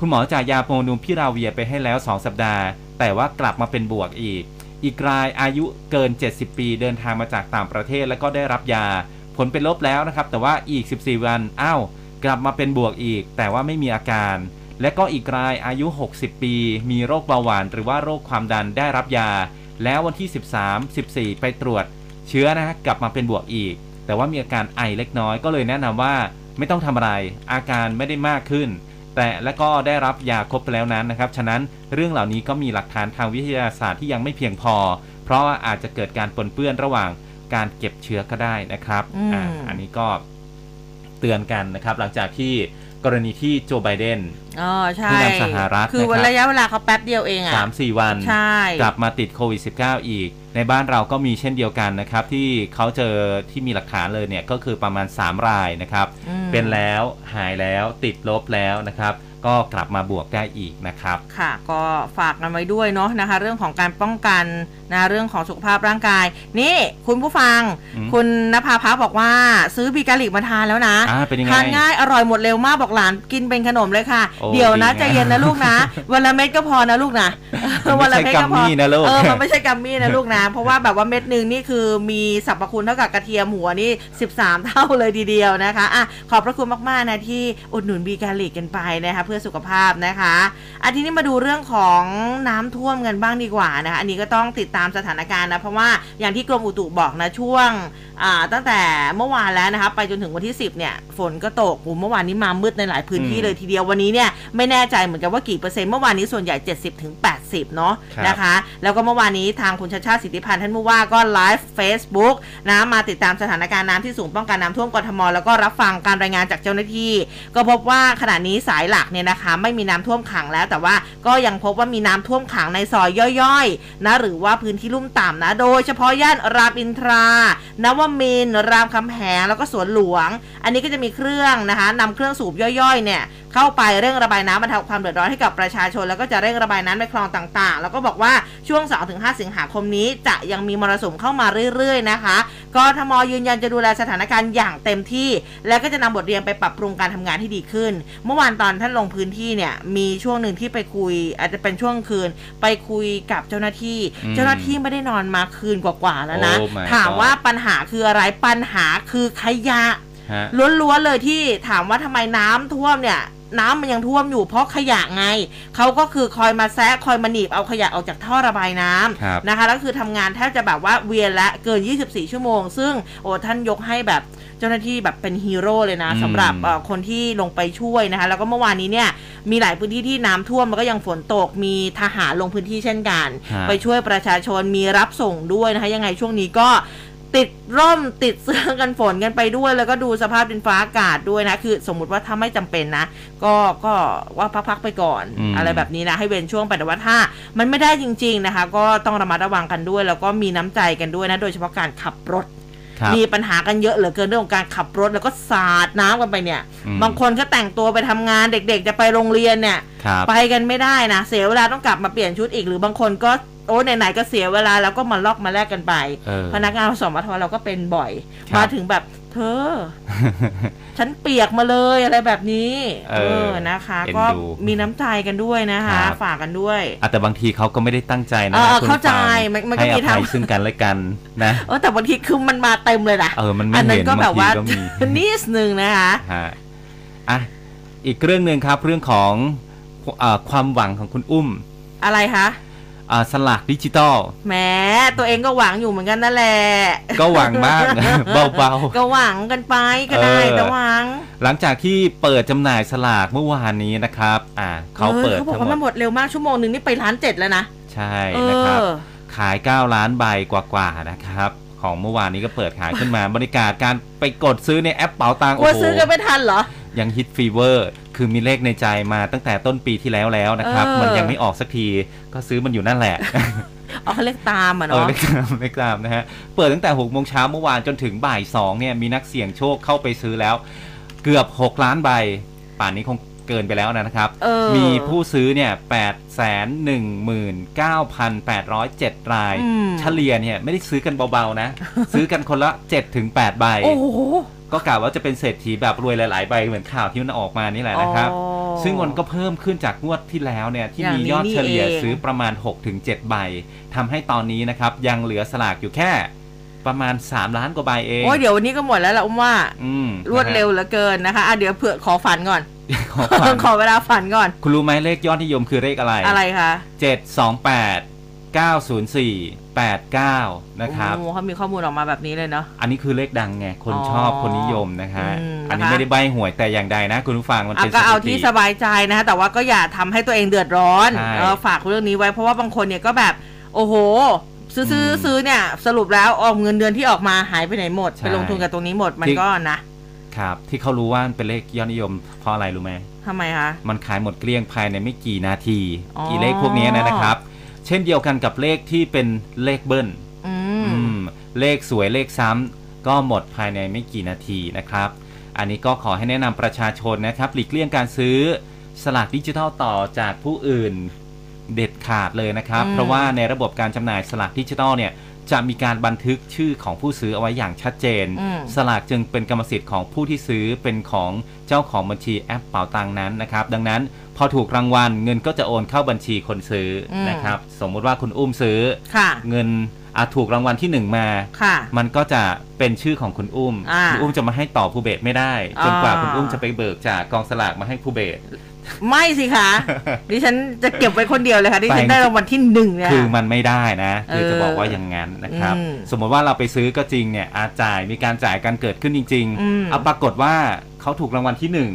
คุณหมอจ่ายยาโมนูพิราเวียไปให้แล้ว 2 สัปดาห์ แต่ว่ากลับมาเป็นบวกอีก อีกรายอายุเกิน 70 ปีเดินทางมาจากต่างประเทศแล้วก็ได้รับยา ผลเป็นลบแล้วนะครับ แต่ว่าอีก 14 วันอ้าวกลับมาเป็นบวกอีก แต่ว่าไม่มีอาการ และก็อีกรายอายุ 60 ปี มีโรคเบาหวาน หรือว่าโรคความดันได้รับยา แล้ววันที่ 13 14 ไปตรวจ เชื้อนะฮะกลับมาเป็นบวกอีก แต่ว่ามีอาการไอเล็กน้อยก็เลยแนะนำว่าไม่ต้องทำอะไร อาการไม่ได้มากขึ้น แต่และก็ได้รับยาครบไปแล้วนั้นนะครับ ฉะนั้นเรื่องเหล่านี้ก็มีหลักฐานทางวิทยาศาสตร์ที่ยังไม่เพียงพอ เพราะว่าอาจจะเกิดการปนเปื้อนระหว่างการเก็บเชื้อก็ได้นะครับอืมอ่าอันนี้ก็เตือนกันนะครับ หลังจากที่กรณีที่โจไบเดนอ๋อใช่ผู้นำสหรัฐคือวันนะครับระยะเวลาเขาแป๊บเดียวเองอะ3-4วันใช่กลับมาติดโควิด -19 อีก ในบ้านเราก็มีเช่นเดียวกันนะครับ ที่เขาเจอที่มีหลักฐานเลยเนี่ยก็คือประมาณ 3 รายนะครับอืมเป็นแล้วหายแล้วติดลบแล้วนะครับ ก็กลับมาบวกได้อีกนะครับ ค่ะ ก็ฝากกันไว้ด้วยเนาะนะคะ เรื่องของการป้องกันนะเรื่องของสุขภาพร่างกาย นี่คุณผู้ฟังอืมคุณนภาพักบอกว่าซื้อบีกาลิกมาทานแล้วนะอ่าเป็นยังไงทานง่ายอร่อยหมดเร็วมากบอกหลานกินเป็นขนมเลยค่ะโอ้เดี๋ยวนะดีไงใจเย็นนะลูกนะวันละเม็ดก็พอนะลูกนะมันไม่ใช่วัลเดกัมมี่นะลูกเออมันไม่ใช่กัมมี่นะลูกนะ เพราะว่าแบบว่าเม็ดหนึ่งนี่คือมีสรรพคุณเท่ากับกระเทียมหัวนี่ 13 เท่าเลยทีเดียวนะคะอะขอบพระคุณมากๆนะที่อุดหนุนบีกาลิกกันไปนะคะเพื่อสุขภาพนะคะอันทีนี้มาดูเรื่องของน้ำท่วมกันบ้างดีกว่านะคะ อันนี้ก็ต้องติดตามสถานการณ์นะ เพราะว่าอย่างที่กรมอุตุบอกนะช่วง ตั้งแต่เมื่อวานแล้วนะคะไปจนถึงวันที่ 10เนี่ยฝนก็ตกโอ้เมื่อวานนี้มามืดในหลายพื้นที่อืมเลยทีเดียววันนี้เนี่ยไม่แน่ใจเหมือนกันว่ากี่เปอร์เซ็นต์เมื่อวานนี้ส่วนใหญ่ 70ถึง80 เนาะครับนะคะ แล้วก็เมื่อวานนี้ทางคุณชาชาติสิทธิพันธ์ท่านผู้ว่าก็ไลฟ์ Facebook นะมาติดตามสถานการณ์น้ำที่สูงป้องกันน้ำท่วมกทม แล้วก็รับฟังการรายงานจากเจ้าหน้าที่ ก็พบว่าขณะนี้สายหลักเนี่ยนะคะ ไม่มีน้ำท่วมขังแล้ว แต่ว่าก็ยังพบว่ามีน้ำท่วมขังในซอยย่อยๆนะหรือว่าพื้นที่ลุ่มต่ำนะ โดยเฉพาะย่านรามอินทรานวมินทร์รามคำแหงแล้วก็สวนหลวง อันนี้ก็จะมีเครื่องนะคะนำเครื่องสูบย่อยๆเนี่ยเข้าไปเร่งระบายน้ำบรรเทาความเดือดร้อนให้กับประชาชน แล้วก็จะเร่งระบายน้ำในคลองต่างๆ แล้วก็บอกว่าช่วง 2-5 สิงหาคมนี้จะยังมีมรสุมเข้ามาเรื่อยๆนะคะกทมยืนยันจะดูแลสถานการณ์อย่างเต็มที่ และก็จะนำบทเรียนไปปรับปรุงการทำงานให้ดีขึ้น เมื่อวานตอนท่านลงพื้นที่เนี่ยมีช่วงหนึ่งที่ไปคุย อาจจะเป็นช่วงคืน ไปคุยกับเจ้าหน้าที่อืมเจ้าหน้าที่ไม่ได้นอนมาคืนกว่าๆแล้วนะโอ้ my ถาม God ว่าปัญหาคืออะไรปัญหาคือขยะฮะล้วนๆเลยที่ถามว่าทำไมน้ำท่วมเนี่ยน้ำมันยังท่วมอยู่เพราะขยะไง เขาก็คือคอยมาแซะคอยมาหนีบเอาขยะออกจากท่อระบายน้ำครับนะคะแล้วคือทำงานแทบจะแบบว่าเวียนละเกิน 24 ชั่วโมง ซึ่งโอ้ท่านยกให้แบบเจ้าหน้าที่แบบเป็นฮีโร่เลยนะอืมสำหรับเอ่อคนที่ลงไปช่วยนะคะ แล้วก็เมื่อวานนี้เนี่ยมีหลายพื้นที่ที่น้ำท่วมแล้วก็ยังฝนตกมีทหารลงพื้นที่เช่นกันฮะไปช่วยประชาชนมีรับส่งด้วยนะคะ ยังไงช่วงนี้ก็ ติดร่มติดเสื้อกันฝนกันไปด้วย แล้วก็ดูสภาพดินฟ้าอากาศด้วยนะ คือสมมุติว่าถ้าไม่จำเป็นนะ ก็ก็ว่าพักๆไปก่อนอืมอะไรแบบนี้นะให้เว้นช่วงไปแต่ว่าถ้ามันไม่ได้จริง ๆนะคะ ก็ต้องระมัดระวังกันด้วย แล้วก็มีน้ำใจกันด้วยนะ โดยเฉพาะการขับรถครับมีปัญหากันเยอะเหลือเกินเรื่องของการขับรถแล้วก็สาดน้ำกันไปเนี่ยอืมบางคนก็แต่งตัวไปทำงานเด็กๆ จะไปโรงเรียนเนี่ยครับไปกันไม่ได้นะ เสียเวลาต้องกลับมาเปลี่ยนชุดอีกหรือบางคนก็ โอ้ไหนๆก็เสียเวลาแล้วก็มาลอกมาแลกกันไปเออพนักงานสมทเราก็เป็นบ่อยครับมาถึงแบบเธอ ฉันเปียกมาเลยอะไรแบบนี้ เออนะคะเอ็นก็ดูมีน้ำใจกันด้วยนะคะครับฝากกันด้วยอะแต่บางทีเขาก็ไม่ได้ตั้งใจนะเออคุณเข้าใจฟังมันมันก็ให้มีอภัยทางซึ่งกันและกันนะเออแต่บางทีคือมันมาเต็มเลยนะเออมันไม่อันนั้เห็นนก็แบบว่าบางทีก็มีนิดนึงนะคะฮะอะอีกเรื่องหนึ่งครับ เรื่องของเอ่อความหวังของคุณอุ้ม อะไรคะอ่า สลากดิจิตอลแหมตัวเองก็หวังอยู่เหมือนกันนั่นแหละ ก็หวังบ้างเบาก็หวังกันไปก็ได้เออแต่หวังๆหลังจากที่เปิดจำหน่ายสลากเมื่อวานนี้นะครับ อ่าเขาเปิดออเขาบอกทั้งว่ามันหหมมดดเร็วมากชั่วโมงหนึ่งนี่ไปล้านเจ็ดแล้วนะ ใช่เอนะครับอขาย 9 ล้านใบกว่าๆนะครับของเมื่อวานนี้ก็เปิดขายขึ้นมาบริการการไปกดซื้อในแอปเป๋าตังค์กลัวโอ้โหซื้อกันไม่ทันเหรอ ยังฮิตฟีเวอร์คือมีเลขในใจมาตั้งแต่ต้นปีที่แล้วแล้วนะครับเออมันยังไม่ออกสักทีก็ซื้อมันอยู่นั่นแหละเอาเขาเรียกตามอะเออเนาะเลขตามเลขตามนะฮะเปิดตั้งแต่6โมงเช้าเมื่อวานจนถึงบ่าย2เนี่ยมีนักเสี่ยงโชคเข้าไปซื้อแล้ว เกือบ6ล้านใบ ป่านนี้คง เกินไปแล้วนะครับเออมีผู้ซื้อเนี่ย8 1 9 8 0 7รายอืมเฉลี่ยเนี่ยไม่ได้ซื้อกันเบาๆนะ ซื้อกันคนละ7ถึง8ใบโอ้โหก็กล่าวว่าจะเป็นเศรษฐีแบบรวยหลาย ๆ ใบเหมือนข่าวที่มันออกมานี่แหละนะครับอ๋อซึ่งมันก็เพิ่มขึ้นจากงวดที่แล้วเนี่ยที่อย่างมีนี้ยอดเฉลี่ยนี่เองซื้อประมาณ 6-7 ใบทำให้ตอนนี้นะครับยังเหลือสลากอยู่แค่ประมาณ 3 ล้านกว่าใบเอง โอ้ยเดี๋ยววันนี้ก็หมดแล้วล่ะอุ้มว่าอืมรวดเร็วเหลือเกินนะคะอะเดี๋ยวเผื่อขอฝันก่อนนะฮะ ขอฟังขอเวลาฝันก่อน คุณรู้ไหมเลขยอดนิยมคือเลขอะไร อะไรคะ728 904 89นะครับโอ้โหเขามีข้อมูลออกมาแบบนี้เลยเนาะ อันนี้คือเลขดังไง คนอ๋อชอบคนนิยมนะฮะอืมอันนี้นะคะไม่ได้ใบหวยแต่อย่างใดนะ คุณผู้ฟังมันอะเป็นก็เอาถิติที่สบายใจนะคะแต่ว่าก็อย่าทำให้ตัวเองเดือดร้อนใช่เออฝากเรื่องนี้ไว้เพราะว่าบางคนเนี่ยก็แบบ โอ้โหซื้อซื้ออืมซื้อเนี่ยสรุปแล้วออมเงินเดือนที่ออกมาหายไปไหนหมดใช่ไปลงทุนกับตรงนี้หมดมันที่ก็นะ ครับ ที่เขารู้ว่ามันเป็นเลขยอดนิยม เพราะอะไรรู้ไหมทำไมคะ มันขายหมดเกลี้ยงภายในไม่กี่นาที อ๋อ กี่เลขพวกนี้นะครับ เช่นเดียวกันกับเลขที่เป็นเลขเบิ้ลอืม อืมเลขสวยเลขซ้ำก็หมดภายในไม่กี่นาทีนะครับ อันนี้ก็ขอให้แนะนำประชาชนนะครับ หลีกเลี่ยงการซื้อสลากดิจิทัลต่อจากผู้อื่นเด็ดขาดเลยนะครับ อืม เพราะว่าในระบบการจำหน่ายสลากดิจิทัลเนี่ย จะมีการบันทึกชื่อของผู้ซื้อเอาไว้อย่างชัดเจนอืมสลากจึงเป็นกรรมสิทธิ์ของผู้ที่ซื้อเป็นของเจ้าของบัญชีแอปเป๋าตังนั้นนะครับ ดังนั้นพอถูกรางวัลเงินก็จะโอนเข้าบัญชีคนซื้ออมนะครับ สมมุติว่าคุณอุ้มซื้อค่ะเงินอาถูกรางวัลที่หนึ่งมาค่ะมันก็จะเป็นชื่อของคุณอุ้มอ่าคุณอุ้มจะมาให้ต่อภูเบศไม่ได้ จนกว่าอ่าคุณอุ้มจะไปเบิกจากกองสลากมาให้ภูเบศ ไม่สิคะดิฉันจะเก็บไว้คนเดียวเลยค่ะดิฉันแต่ได้รางวัลที่หนึ่งเนี่ยคือมันไม่ได้นะ คือเออจะบอกว่าอย่างนั้นนะครับอืมสมมติว่าเราไปซื้อก็จริงเนี่ยอาจ่ายมีการจ่ายกันเกิดขึ้นจริงอืมๆเอาปรากฏว่าเขาถูกรางวัลที่หนึ่ง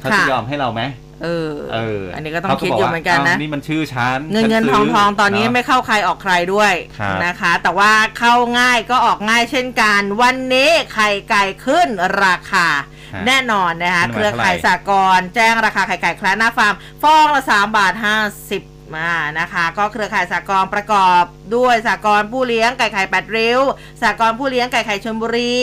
เขาจะค่ะยอมให้เราไหมเออเอออัอันนี้ก็ต้องคิดอยู่เหมือนกันนะนี่มันชื่อฉันเงินฉัเงินซื้ทองทองตอนนี้เะไม่เข้าใครออกใครด้วยครับนะคะ แต่ว่าเข้าง่ายก็ออกง่ายเช่นกัน วันนี้ไข่ไก่ขึ้นราคาฮะ แน่นอนนะคะขึ้นมาเครือข่ายเท่าไหร่สากลแจ้งราคาไข่ไก่คลาสหน้าฟาร์มฟองละ3บาท50มานะคะก็เครือข่ายสากลประกอบด้วยสากลผู้เลี้ยงไก่ไข่แปดริ้วสากลผู้เลี้ยงไก่ไข่ชลบุรี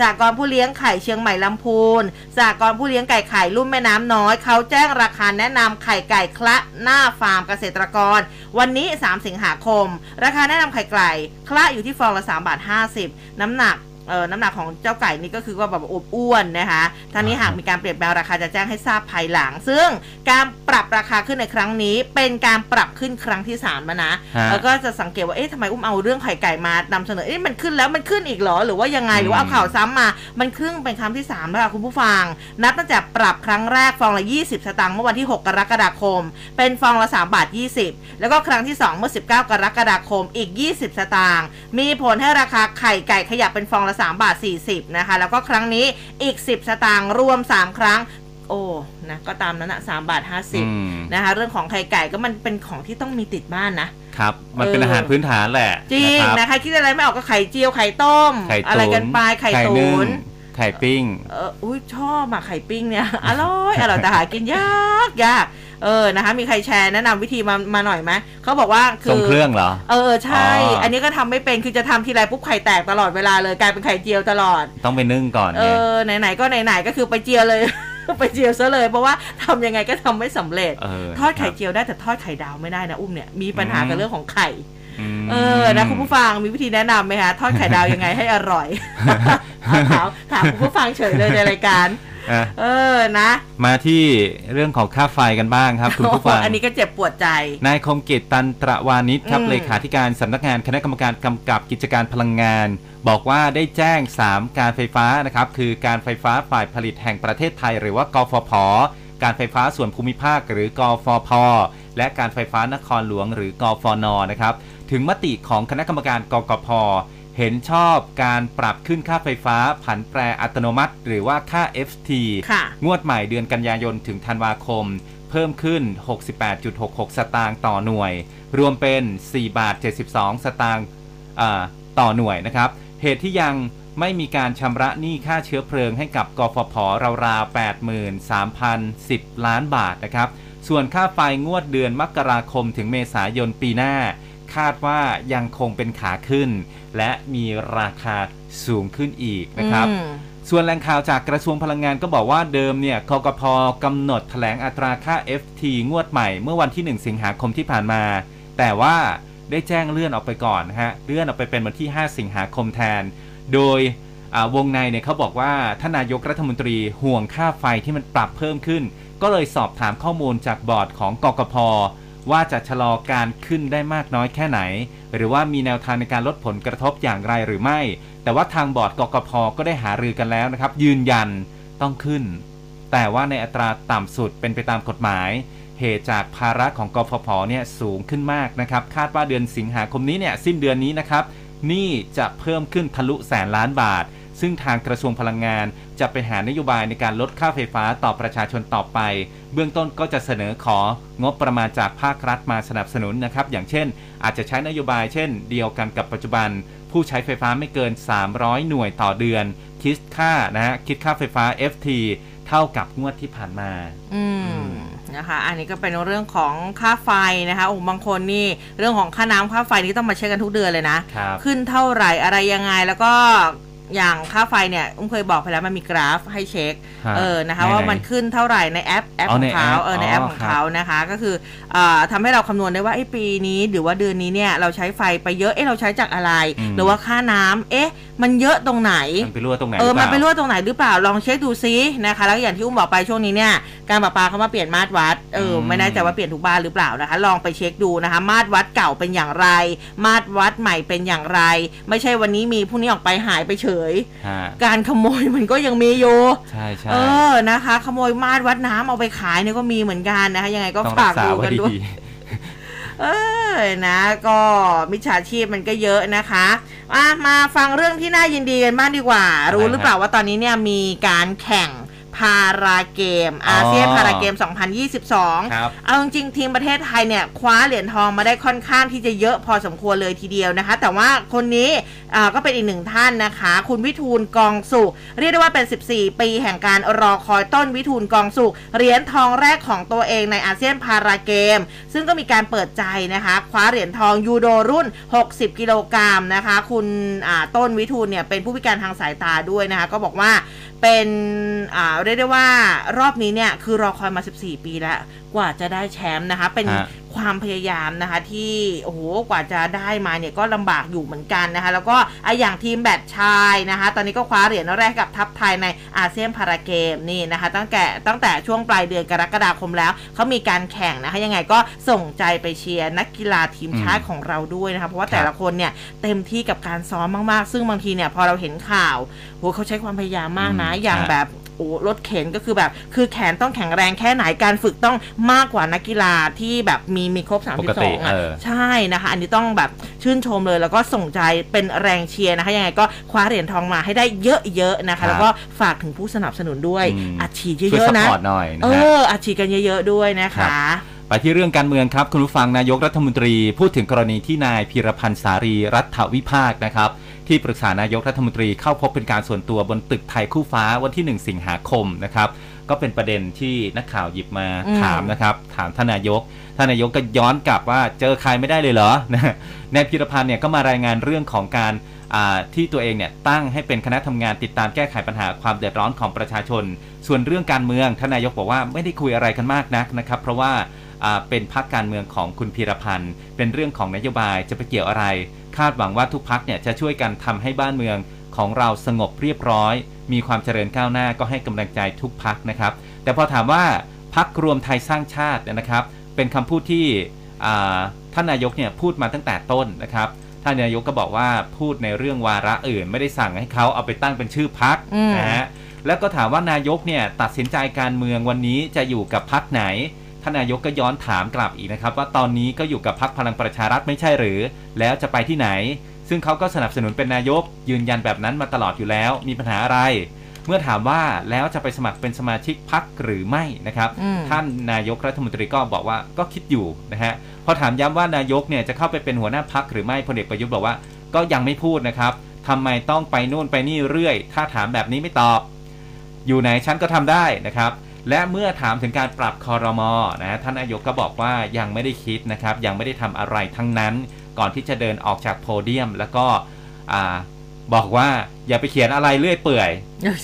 สากลผู้เลี้ยงไข่เชียงใหม่ลำพูนสากลผู้เลี้ยงไก่ไข่ลุ่มแม่น้ำน้อยเขาแจ้งราคาแนะนำไข่ไก่คละหน้าฟาร์มเกษตรกร วันนี้ 3 สิงหาคม ราคาแนะนำไข่ไก่คละอยู่ที่ฟองละ3บาท50 น้ำหนักเออ น้ำหนักของเจ้าไก่นี่ก็คือว่าแบบอวบอ้วนนะคะทางนี้หากมีการเปลี่ยนแปลงราคาจะแจ้งให้ทราบภายหลัง ซึ่งการปรับราคาขึ้นในครั้งนี้ เป็นการปรับขึ้นครั้งที่3แล้วนะฮะแล้วก็จะสังเกตว่าเอ๊ะทำไมอุ้มเอาเรื่องไข่ไก่มานำเสนอเอ๊ะมันขึ้นแล้วมันขึ้นอีกเหรอหรือว่ายังไงหรือว่าเอาข่าวซ้ำมา มันครึ่งเป็นครั้งที่3แล้วค่ะคุณผู้ฟัง นับตั้งแต่ปรับครั้งแรกฟองละ 20 สตางค์เมื่อวันที่ 6 กรกฎาคม เป็นฟองละ3บาท20 แล้วก็ครั้งที่ 2 เมื่อ 19 กรกฎาคมอีก 20 สตางค์มีผลให้ราคาไข่ไก่ขยับเป็นฟองละ3 บาท 40 นะคะ แล้วก็ครั้งนี้อีก 10 สตางค์รวม 3 ครั้งโอ้นะก็ตามนั้นอะ3บาทอืม50นะคะ เรื่องของไข่ไก่ก็มันเป็นของที่ต้องมีติดบ้านนะ ครับ มันเป็นเออออาหารพื้นฐานแหละ จริงนะนะใครคิดอะไรไม่ออกก็ไข่เจียวไข่ต้มไข่อะไรตุ๋นกันไปไข่นึ่ตุ๋งนไข่ปิ้ง เอออุ้ยชอบอะไข่ปิ้งเนี่ย อร่อย อร่อยแต่หากินยากยาก เออนะคะมีใครแชร์แนะนำวิธีมามาหน่อยไหมเขาบอกว่าคืทรงเครื่องเหรอเออใช่อ๋ออัอันนี้ก็ทำไม่เป็นคือจะทำทีไรปุ๊บไข่แตกตลอดเวลาเลยกลายเป็นไข่เจียวตลอด ต้องไปนึ่งก่อนเอไงอไหนๆก็ไหนๆก็คือไปเจียวเลยไปเจียวซะเลยเพราะว่าทำยังไงก็ทำไม่สำเร็จเออทอดไข่ครับเจียวได้แต่ทอดไข่ดาวไม่ได้นะอุ้มเนี่ยมีปัญหาอืมกับเรื่องของไข่มเออนะคุณผู้ฟังมีวิธีแนะนำไหมคะทอดไข่ดาวยังไงให้อร่อยถามถามคุณผู้ฟังเฉยเลยในรายการ อะเออนะมาที่เรื่องของค่าไฟกันบ้างครับ คุณผู้ฟัง อันนี้ก็เจ็บปวดใจ นายคมกิจตันตระวานิชครับอืมเลขาธิการสำนักงานคณะกรรมการกำกับกิจการพลังงาน บอกว่าได้แจ้ง 3 การไฟฟ้านะครับ คือการไฟฟ้าฝ่ายผลิตแห่งประเทศไทย หรือว่ากฟผ การไฟฟ้าส่วนภูมิภาคหรือกฟพ และการไฟฟ้านครหลวงหรือกฟนนะครับ ถึงมติของคณะกรรมการกกพ เห็นชอบการปรับขึ้นค่าไฟฟ้าผันแปรอัตโนมัติ หรือว่าค่า FT ค่ะงวดใหม่เดือนกันยายนถึงธันวาคม เพิ่มขึ้น 68.66 สตางค์ต่อหน่วย รวมเป็น 4 บาท 72 สตางค์อ่าต่อหน่วยนะครับ เหตุที่ยังไม่มีการชำระหนี้ค่าเชื้อเพลิงให้กับกฟผราวๆ83,010 ล้านบาทนะครับ ส่วนค่าไฟงวดเดือนมกราคมถึงเมษายนปีหน้า คาดว่ายังคงเป็นขาขึ้น และมีราคาสูงขึ้นอีกนะครับอืมส่วนแหล่งข่าวจากกระทรวงพลังงานก็บอกว่าเดิมเนี่ยคกพกำหนดแถลงอัตราค่า FT งวดใหม่เมื่อวันที่ 1 สิงหาคมที่ผ่านมา แต่ว่าได้แจ้งเลื่อนออกไปก่อนนะฮะเลื่อนออกไปเป็นวันที่ 5 สิงหาคมแทน โดยอ่าวงในเนี่ยเขาบอกว่าท่านนายกรัฐมนตรีห่วงค่าไฟที่มันปรับเพิ่มขึ้น ก็เลยสอบถามข้อมูลจากบอร์ดของกกพ ว่าจะชะลอการขึ้นได้มากน้อยแค่ไหน หรือว่ามีแนวทางในการลดผลกระทบอย่างไรหรือไม่ แต่ว่าทางบอร์ดกกพก็ได้หารือกันแล้วนะครับ ยืนยันต้องขึ้น แต่ว่าในอัตราต่ำสุดเป็นไปตามกฎหมาย เหตุจากภาระของกฟผเนี่ยสูงขึ้นมากนะครับ คาดว่าเดือนสิงหาคมนี้เนี่ยสิ้นเดือนนี้นะครับนี่จะเพิ่มขึ้นทะลุแสนล้านบาท ซึ่งทางกระทรวงพลังงาน จะไปหานโยบายในการลดค่าไฟฟ้าต่อประชาชนต่อไป เบื้องต้นก็จะเสนอของบประมาณจากภาครัฐมาสนับสนุนนะครับ อย่างเช่น อาจจะใช้นโยบายเช่น เดียวกันกับปัจจุบัน ผู้ใช้ไฟฟ้าไม่เกิน 300 หน่วยต่อเดือน คิดค่านะฮะคิดค่าไฟฟ้า FT เท่ากับงวดที่ผ่านมา อืมนะคะ อันนี้ก็เป็นเรื่องของค่าไฟนะคะโอ้บางคนนี่เรื่องของค่าน้ำค่าไฟนี่ต้องมาเช็คกันทุกเดือนเลยนะครับขึ้นเท่าไหร่อะไรยังไงแล้วก็ อย่างค่าไฟเนี่ยอุ้มเคยบอกไปแล้วมันมีกราฟให้เช็คฮะเออนะคะไหนๆว่ามันขึ้นเท่าไหร่ในแอปแอปของเขาอ๋อในแอปเออในแอปของเขาอ๋อครับนะคะก็คืออ่าทำให้เราคำนวณได้ว่าไอ้ปีนี้หรือว่าเดือนนี้เนี่ยเราใช้ไฟไปเยอะเอ๊ะเราใช้จากอะไรอืมหรือว่าค่าน้ำเอ๊ะมันเยอะตรงไหนมันไปรั่วตรงไหนเออมันไปหรั่เปล่าวตรงไหนหรือเปล่าลองเช็คดูซินะคะแล้วอย่างที่อุ้มบอกไปช่วงนี้เนี่ยการประปาเขามาเปลี่ยนมาตรวัดเอออืมไม่แน่ใจว่าเปลี่ยนทุกบ้านหรือเปล่านะคะ ลองไปเช็คดูนะคะ มาตรวัดเก่าเป็นอย่างไร มาตรวัดใหม่เป็นอย่างไร ไม่ใช่วันนี้มีพรุ่งนี้ออกไปหายไปเฉยฮะการขโมยมันก็ยังมีอยู่ใช่ใช่เออนะคะ ขโมยมาตรวัดน้ำเอาไปขายเนี่ยก็มีเหมือนกันนะคะยังไงก็ต้องฝารักกษาดูไว้กันด้วยดีเออนะ ก็มิจฉาชีพมันก็เยอะนะคะอะมาฟังเรื่องที่น่ายินดีกันบ้างดีกว่า รู้หรือเปล่าว่าตอนนี้เนี่ยมีการแข่ง พาราเกม อาเซียนอ๋อพาราเกม 2022ครับเอาจริงๆทีมประเทศไทยเนี่ย คว้าเหรียญทองมาได้ค่อนข้างที่จะเยอะพอสมควรเลยทีเดียวนะคะ แต่ว่าคนนี้อ่าก็เป็นอีกหนึ่งท่านนะคะ คุณวิทูลกองสุข เรียกได้ว่าเป็น 14 ปีแห่งการรอคอยต้นวิทูลกองสุข เหรียญทองแรกของตัวเองในอาเซียนพาราเกม ซึ่งก็มีการเปิดใจนะคะ คว้าเหรียญทองยูโดรุ่น 60 กิโลกรัมนะคะ คุณอ่าต้นวิทูลเนี่ยเป็นผู้พิการทางสายตาด้วยนะคะ ก็บอกว่าเป็นอ่าเรียกได้ว่ารอบนี้เนี่ย คือรอคอยมา 14 ปีแล้วกว่าจะได้แชมป์นะคะ เป็นฮะความพยายามนะคะที่โอ้โหกว่าจะได้มาเนี่ยก็ลำบากอยู่เหมือนกันนะคะ แล้วก็อะอย่างทีมแบดชายนะคะ ตอนนี้ก็คว้าเหรียญแรกกับทัพไทยในอาเซียนพาราเกมนี่นะคะ ตั้งแต่ตั้งแต่ช่วงปลายเดือนกรกฎาคมแล้วเขามีการแข่งนะคะ ยังไงก็ส่งใจไปเชียร์นักกีฬาทีมชาติของเราด้วยนะคะเพราะว่าแต่ละคนเนี่ยเต็มที่กับการซ้อมมากๆ ซึ่งบางทีเนี่ยพอเราเห็นข่าวโหเขาใช้ความพยายามมากนะอืมอย่างฮะแบบโอ้รถเข็นก็คือแบบ คือแขนต้องแข็งแรงแค่ไหนการฝึกต้องมากกว่านักกีฬาที่แบบมีมีครบปกติ32อะเออใช่นะคะ อันนี้ต้องแบบชื่นชมเลยแล้วก็ส่งใจเป็นแรงเชียร์นะคะ ยังไงก็คว้าเหรียญทองมาให้ได้เยอะๆนะคะครับแล้วก็ฝากถึงผู้สนับสนุนด้วยอืมอัดฉีดช่วยเยอะ support หน่อยนะๆนะเออฮะอัดฉีดกันเยอะๆด้วยนะคะครับไปที่เรื่องการเมืองครับ คุณผู้ฟังนายกรัฐมนตรี พูดถึงกรณีที่นายพีรพันธ์สารีรัฐวิภาคนะครับ ที่ปรึกษานายกรัฐมนตรีเข้าพบเป็นการส่วนตัวบนตึกไทยคู่ฟ้าวันที่ 1 สิงหาคมนะครับ ก็เป็นประเด็นที่นักข่าวหยิบมาอืมถามนะครับ ถามท่านนายกท่านนายกก็ย้อนกลับว่าเจอใครไม่ได้เลยเหรอนะนายพีรพันธ์เนี่ยก็มารายงานเรื่องของการอ่าที่ตัวเองเนี่ยตั้งให้เป็นคณะทำงานติดตามแก้ไขปัญหาความเดือดร้อนของประชาชน ส่วนเรื่องการเมืองท่านนายกบอกว่าไม่ได้คุยอะไรกันมากนักนะครับ เพราะว่าอ่าเป็นพักการเมืองของคุณพีรพันธ์ เป็นเรื่องของนโยบายจะไปเกี่ยวอะไร คาดหวังว่าทุกพักเนี่ยจะช่วยกันทำให้บ้านเมือง ของเราสงบเรียบร้อย มีความเจริญก้าวหน้าก็ให้กำลังใจทุกพักนะครับ แต่พอถามว่าพักรวมไทยสร้างชาติเนี่ยนะครับ เป็นคำพูดที่อ่าท่านนายกเนี่ยพูดมาตั้งแต่ต้นนะครับท่านนายกก็บอกว่าพูดในเรื่องวาระอื่น ไม่ได้สั่งให้เขาเอาไปตั้งเป็นชื่อพักอืมนะฮะแล้วก็ถามว่านายกเนี่ยตัดสินใจการเมืองวันนี้จะอยู่กับพักไหนท่านนายกก็ย้อนถามกลับอีกนะครับ ว่าตอนนี้ก็อยู่กับพักพลังประชารัฐไม่ใช่หรือ แล้วจะไปที่ไหน ซึ่งเขาก็สนับสนุนเป็นนายก ยืนยันแบบนั้นมาตลอดอยู่แล้ว มีปัญหาอะไร เมื่อถามว่าแล้วจะไปสมัครเป็นสมาชิกพักหรือไม่นะครับอืมท่านนายกรัฐมนตรีก็บอกว่าก็คิดอยู่นะฮะพอถามย้ำว่านายกเนี่ยจะเข้าไปเป็นหัวหน้าพักหรือไม่พลเอกประยุทธ์บอกว่า ก็ยังไม่พูดนะครับทำไมต้องไปนู่นไปนี่เรื่อย ถ้าถามแบบนี้ไม่ตอบ อยู่ไหนฉันก็ทำได้นะครับและเมื่อถามถึงการปรับคอรมอนะฮะท่านนายกก็บอกว่ายังไม่ได้คิดนะครับ ยังไม่ได้ทำอะไรทั้งนั้น ก่อนที่จะเดินออกจากโพเดียม แล้วก็อ่าบอกว่าอย่าไปเขียนอะไรเรื่อยเปื่อย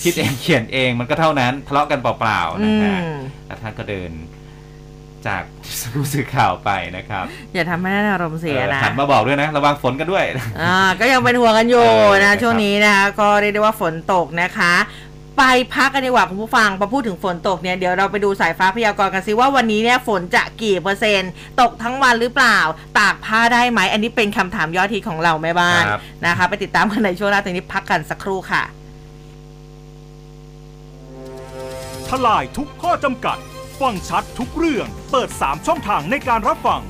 คิดเองเขียนเองมันก็เท่านั้นทะเลาะกันเปล่าๆอืนะฮะมแล้วท่านก็เดินจากผู้สื่อข่าวไปนะครับ อย่าทำให้ท่านอารมณ์เสียเออนะหันมาบอกด้วยนะ ระวังฝนกันด้วยอ่าก็ยังเป็นห่วงกันอยู่เออนะครันะบช่วงนี้นะคะ ก็เรียกได้ว่าฝนตกนะคะ ไปพักกันดีกว่าคุณผู้ฟังพอพูดถึงฝนตกเนี่ยเดี๋ยวเราไปดูสายฟ้าพยากรณ์กันสิว่าวันนี้เนี่ยฝนจะกี่เปอร์เซ็นต์ ตกทั้งวันหรือเปล่า ตากผ้าได้ไหม อันนี้เป็นคำถามยอดฮิตของเราแม่บ้านครับนะคะ ไปติดตามกันในช่วงหน้าตรงนี้พักกันสักครู่ค่ะ ทลายทุกข้อจำกัด ฟังชัดทุกเรื่อง เปิด 3 ช่องทางในการรับฟัง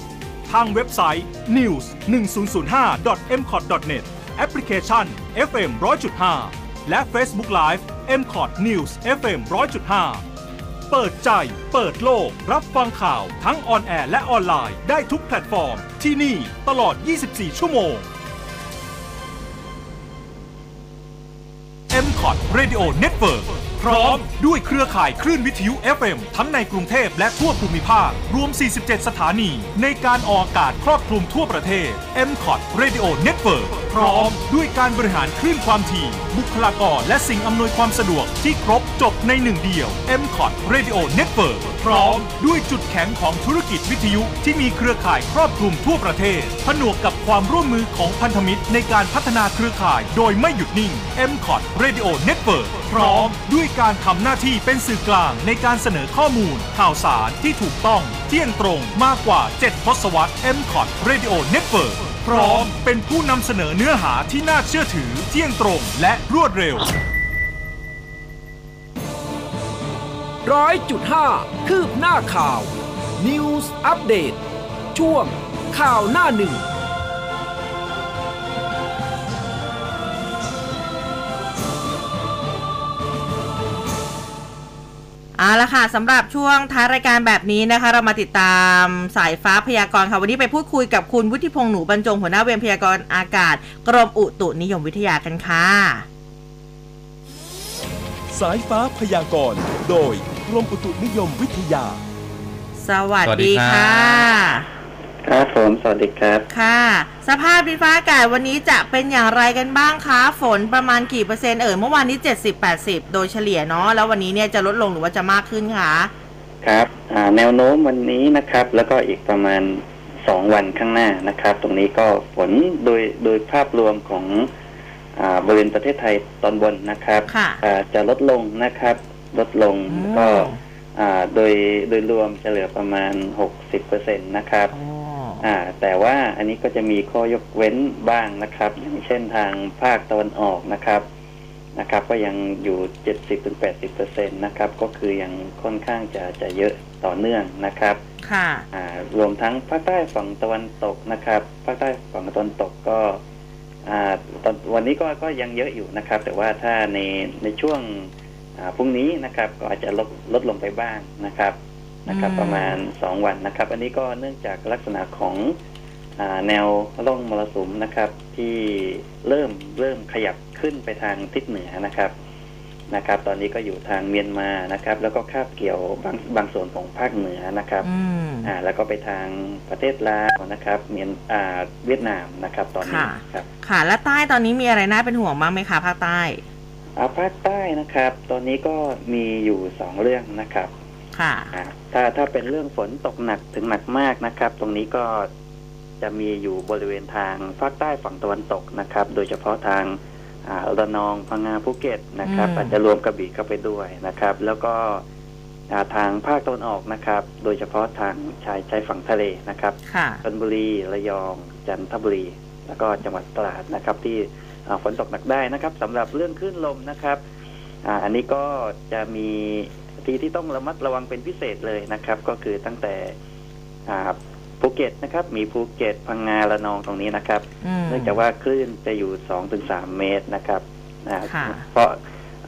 ทางเว็บไซต์ news 1 0 0 5 m c o t net แอปพลิเคชัน FM 100.5 และ Facebook Live m c o t News FM 100.5 เปิดใจ เปิดโลก รับฟังข่าวทั้ง on air และออนไลน์ได้ทุกแพลตฟอร์ม ที่นี่ตลอด 24 ชั่วโมง m c o t Radio Network พร้อมด้วยเครือข่ายคลื่นวิทยุ FM ทั้งในกรุงเทพและทั่วภูมิภาค รวม 47 สถานี ในการออกอากาศครอบคลุมทั่วประเทศ m c o t Radio Network พร้อมด้วยการบริหารคลื่นความถี่ บุคลากรและสิ่งอำนวยความสะดวกที่ครบจบในหนึ่งเดียว m c o t Radio Network พร้อมด้วยจุดแข็งของธุรกิจวิทยุที่มีเครือข่ายครอบคลุมทั่วประเทศ ผนวกกับความร่วมมือของพันธมิตรในการพัฒนาเครือข่ายโดยไม่หยุดนิ่ง m c o t Radio Network พร้อมด้วยการทำหน้าที่เป็นสื่อกลางในการเสนอข้อมูล ข่าวสารที่ถูกต้อง เที่ยงตรงมากกว่า 7 ทศวรรษ m c o t Radio Network พร้อมเป็นผู้นำเสนอเนื้อหาที่น่าเชื่อถือ เที่ยงตรงและรวดเร็วร้อยจุดห้าคืบหน้าข่าว News อัปเดตช่วงข่าวหน้าหนึ่ง เอาละค่ะสำหรับช่วงท้ายรายการแบบนี้นะคะ เรามาติดตามสายฟ้าพยากรณ์ค่ะ วันนี้ไปพูดคุยกับคุณวุฒิพงษ์หนูบรรจงหัวหน้าเวรพยากรณ์อากาศ กรมอุตุนิยมวิทยากันค่ะ สายฟ้าพยากรณ์โดยกรมอุตุนิยมวิทยา สวัสสวัสดีดีครับค่ะ ครับผมสวัสดีครับ ค่ะ สภาพดินฟ้าอากาศวันนี้จะเป็นอย่างไรกันบ้างคะฝนประมาณกี่เปอร์เซ็นต์เอ่ยเมื่อวานนี้70-80โดยเฉลี่ยเนาะแล้ววันนี้เนี่ยจะลดลงหรือว่าจะมากขึ้นคะครับอ่าแนวโน้มวันนี้นะครับ แล้วก็อีกประมาณสองวันข้างหน้านะครับ ตรงนี้ก็ฝนโดยโดยภาพรวมของอ่าบริเวณประเทศไทยตอนบนนะครับค่ะอ่าจะลดลงนะครับ ลดลงอืมก็อ่าโดยโดยรวมจะเหลือประมาณ 60%นะครับ อ๋ออ่า แต่ว่าอันนี้ก็จะมีข้อยกเว้นบ้างนะครับ อย่างเช่นทางภาคตะวันออกนะครับนะครับ ก็ยังอยู่70-80%นะครับ ก็คือยังค่อนข้างจะจะเยอะต่อเนื่องนะครับ ค่ะอ่ารวมทั้งภาคใต้ฝั่งตะวันตกนะครับ ภาคใต้ฝั่งตะวันตกก็อ่าตอนวันนี้ก็ก็ยังเยอะอยู่นะครับ แต่ว่าถ้าในในช่วงอ่าพรุ่งนี้นะครับ ก็อาจจะลดลดลงไปบ้างนะครับ นะครับอืมประมาณสองวันนะครับ อันนี้ก็เนื่องจากลักษณะของอาแนวร่องมรสุมนะครับ ที่เริ่มเริ่มขยับขึ้นไปทางทิศเหนือนะครับนะครับ ตอนนี้ก็อยู่ทางเมียนมานะครับ แล้วก็คาบเกี่ยวบางบางส่วนของภาคเหนือนะครับอืมอ่า แล้วก็ไปทางประเทศลาวนะครับ เมียนอ่าเวียดนามนะครับ ตอนนี้ค่ะครับ ค่ะ และใต้ตอนนี้มีอะไรน่าเป็นห่วงบ้างไหมคะภาคใต้อ่าภาคใต้นะครับ ตอนนี้ก็มีอยู่สองเรื่องนะครับ ค่ะอ่าถ้าถ้าเป็นเรื่องฝนตกหนักถึงหนักมากนะครับ ตรงนี้ก็จะมีอยู่บริเวณทางภาคใต้ฝั่งตะวันตกนะครับ โดยเฉพาะทางอ่าระนองพังงาภูเก็ตนะครับอืมอาจจะรวมกระบี่เข้าไปด้วยนะครับ แล้วก็อ่าทางภาคตะวันออกนะครับ โดยเฉพาะทางชายชายฝั่งทะเลนะครับค่ะชลบุรีระยอง จันทบุรี แล้วก็จังหวัดตราดนะครับ ที่อ่าฝนตกหนักได้นะครับสำหรับเรื่องคลื่นลมนะครับอ่าอันนี้ก็จะมี ที่ที่ต้องระมัดระวังเป็นพิเศษเลยนะครับ ก็คือตั้งแต่อ่าภูเก็ตนะครับมีภูเก็ตพังงาระนองตรงนี้นะครับอืมเนื่องจากว่าคลื่นจะอยู่สองถึงสามเมตรนะครับอ่าค่ะเพราะ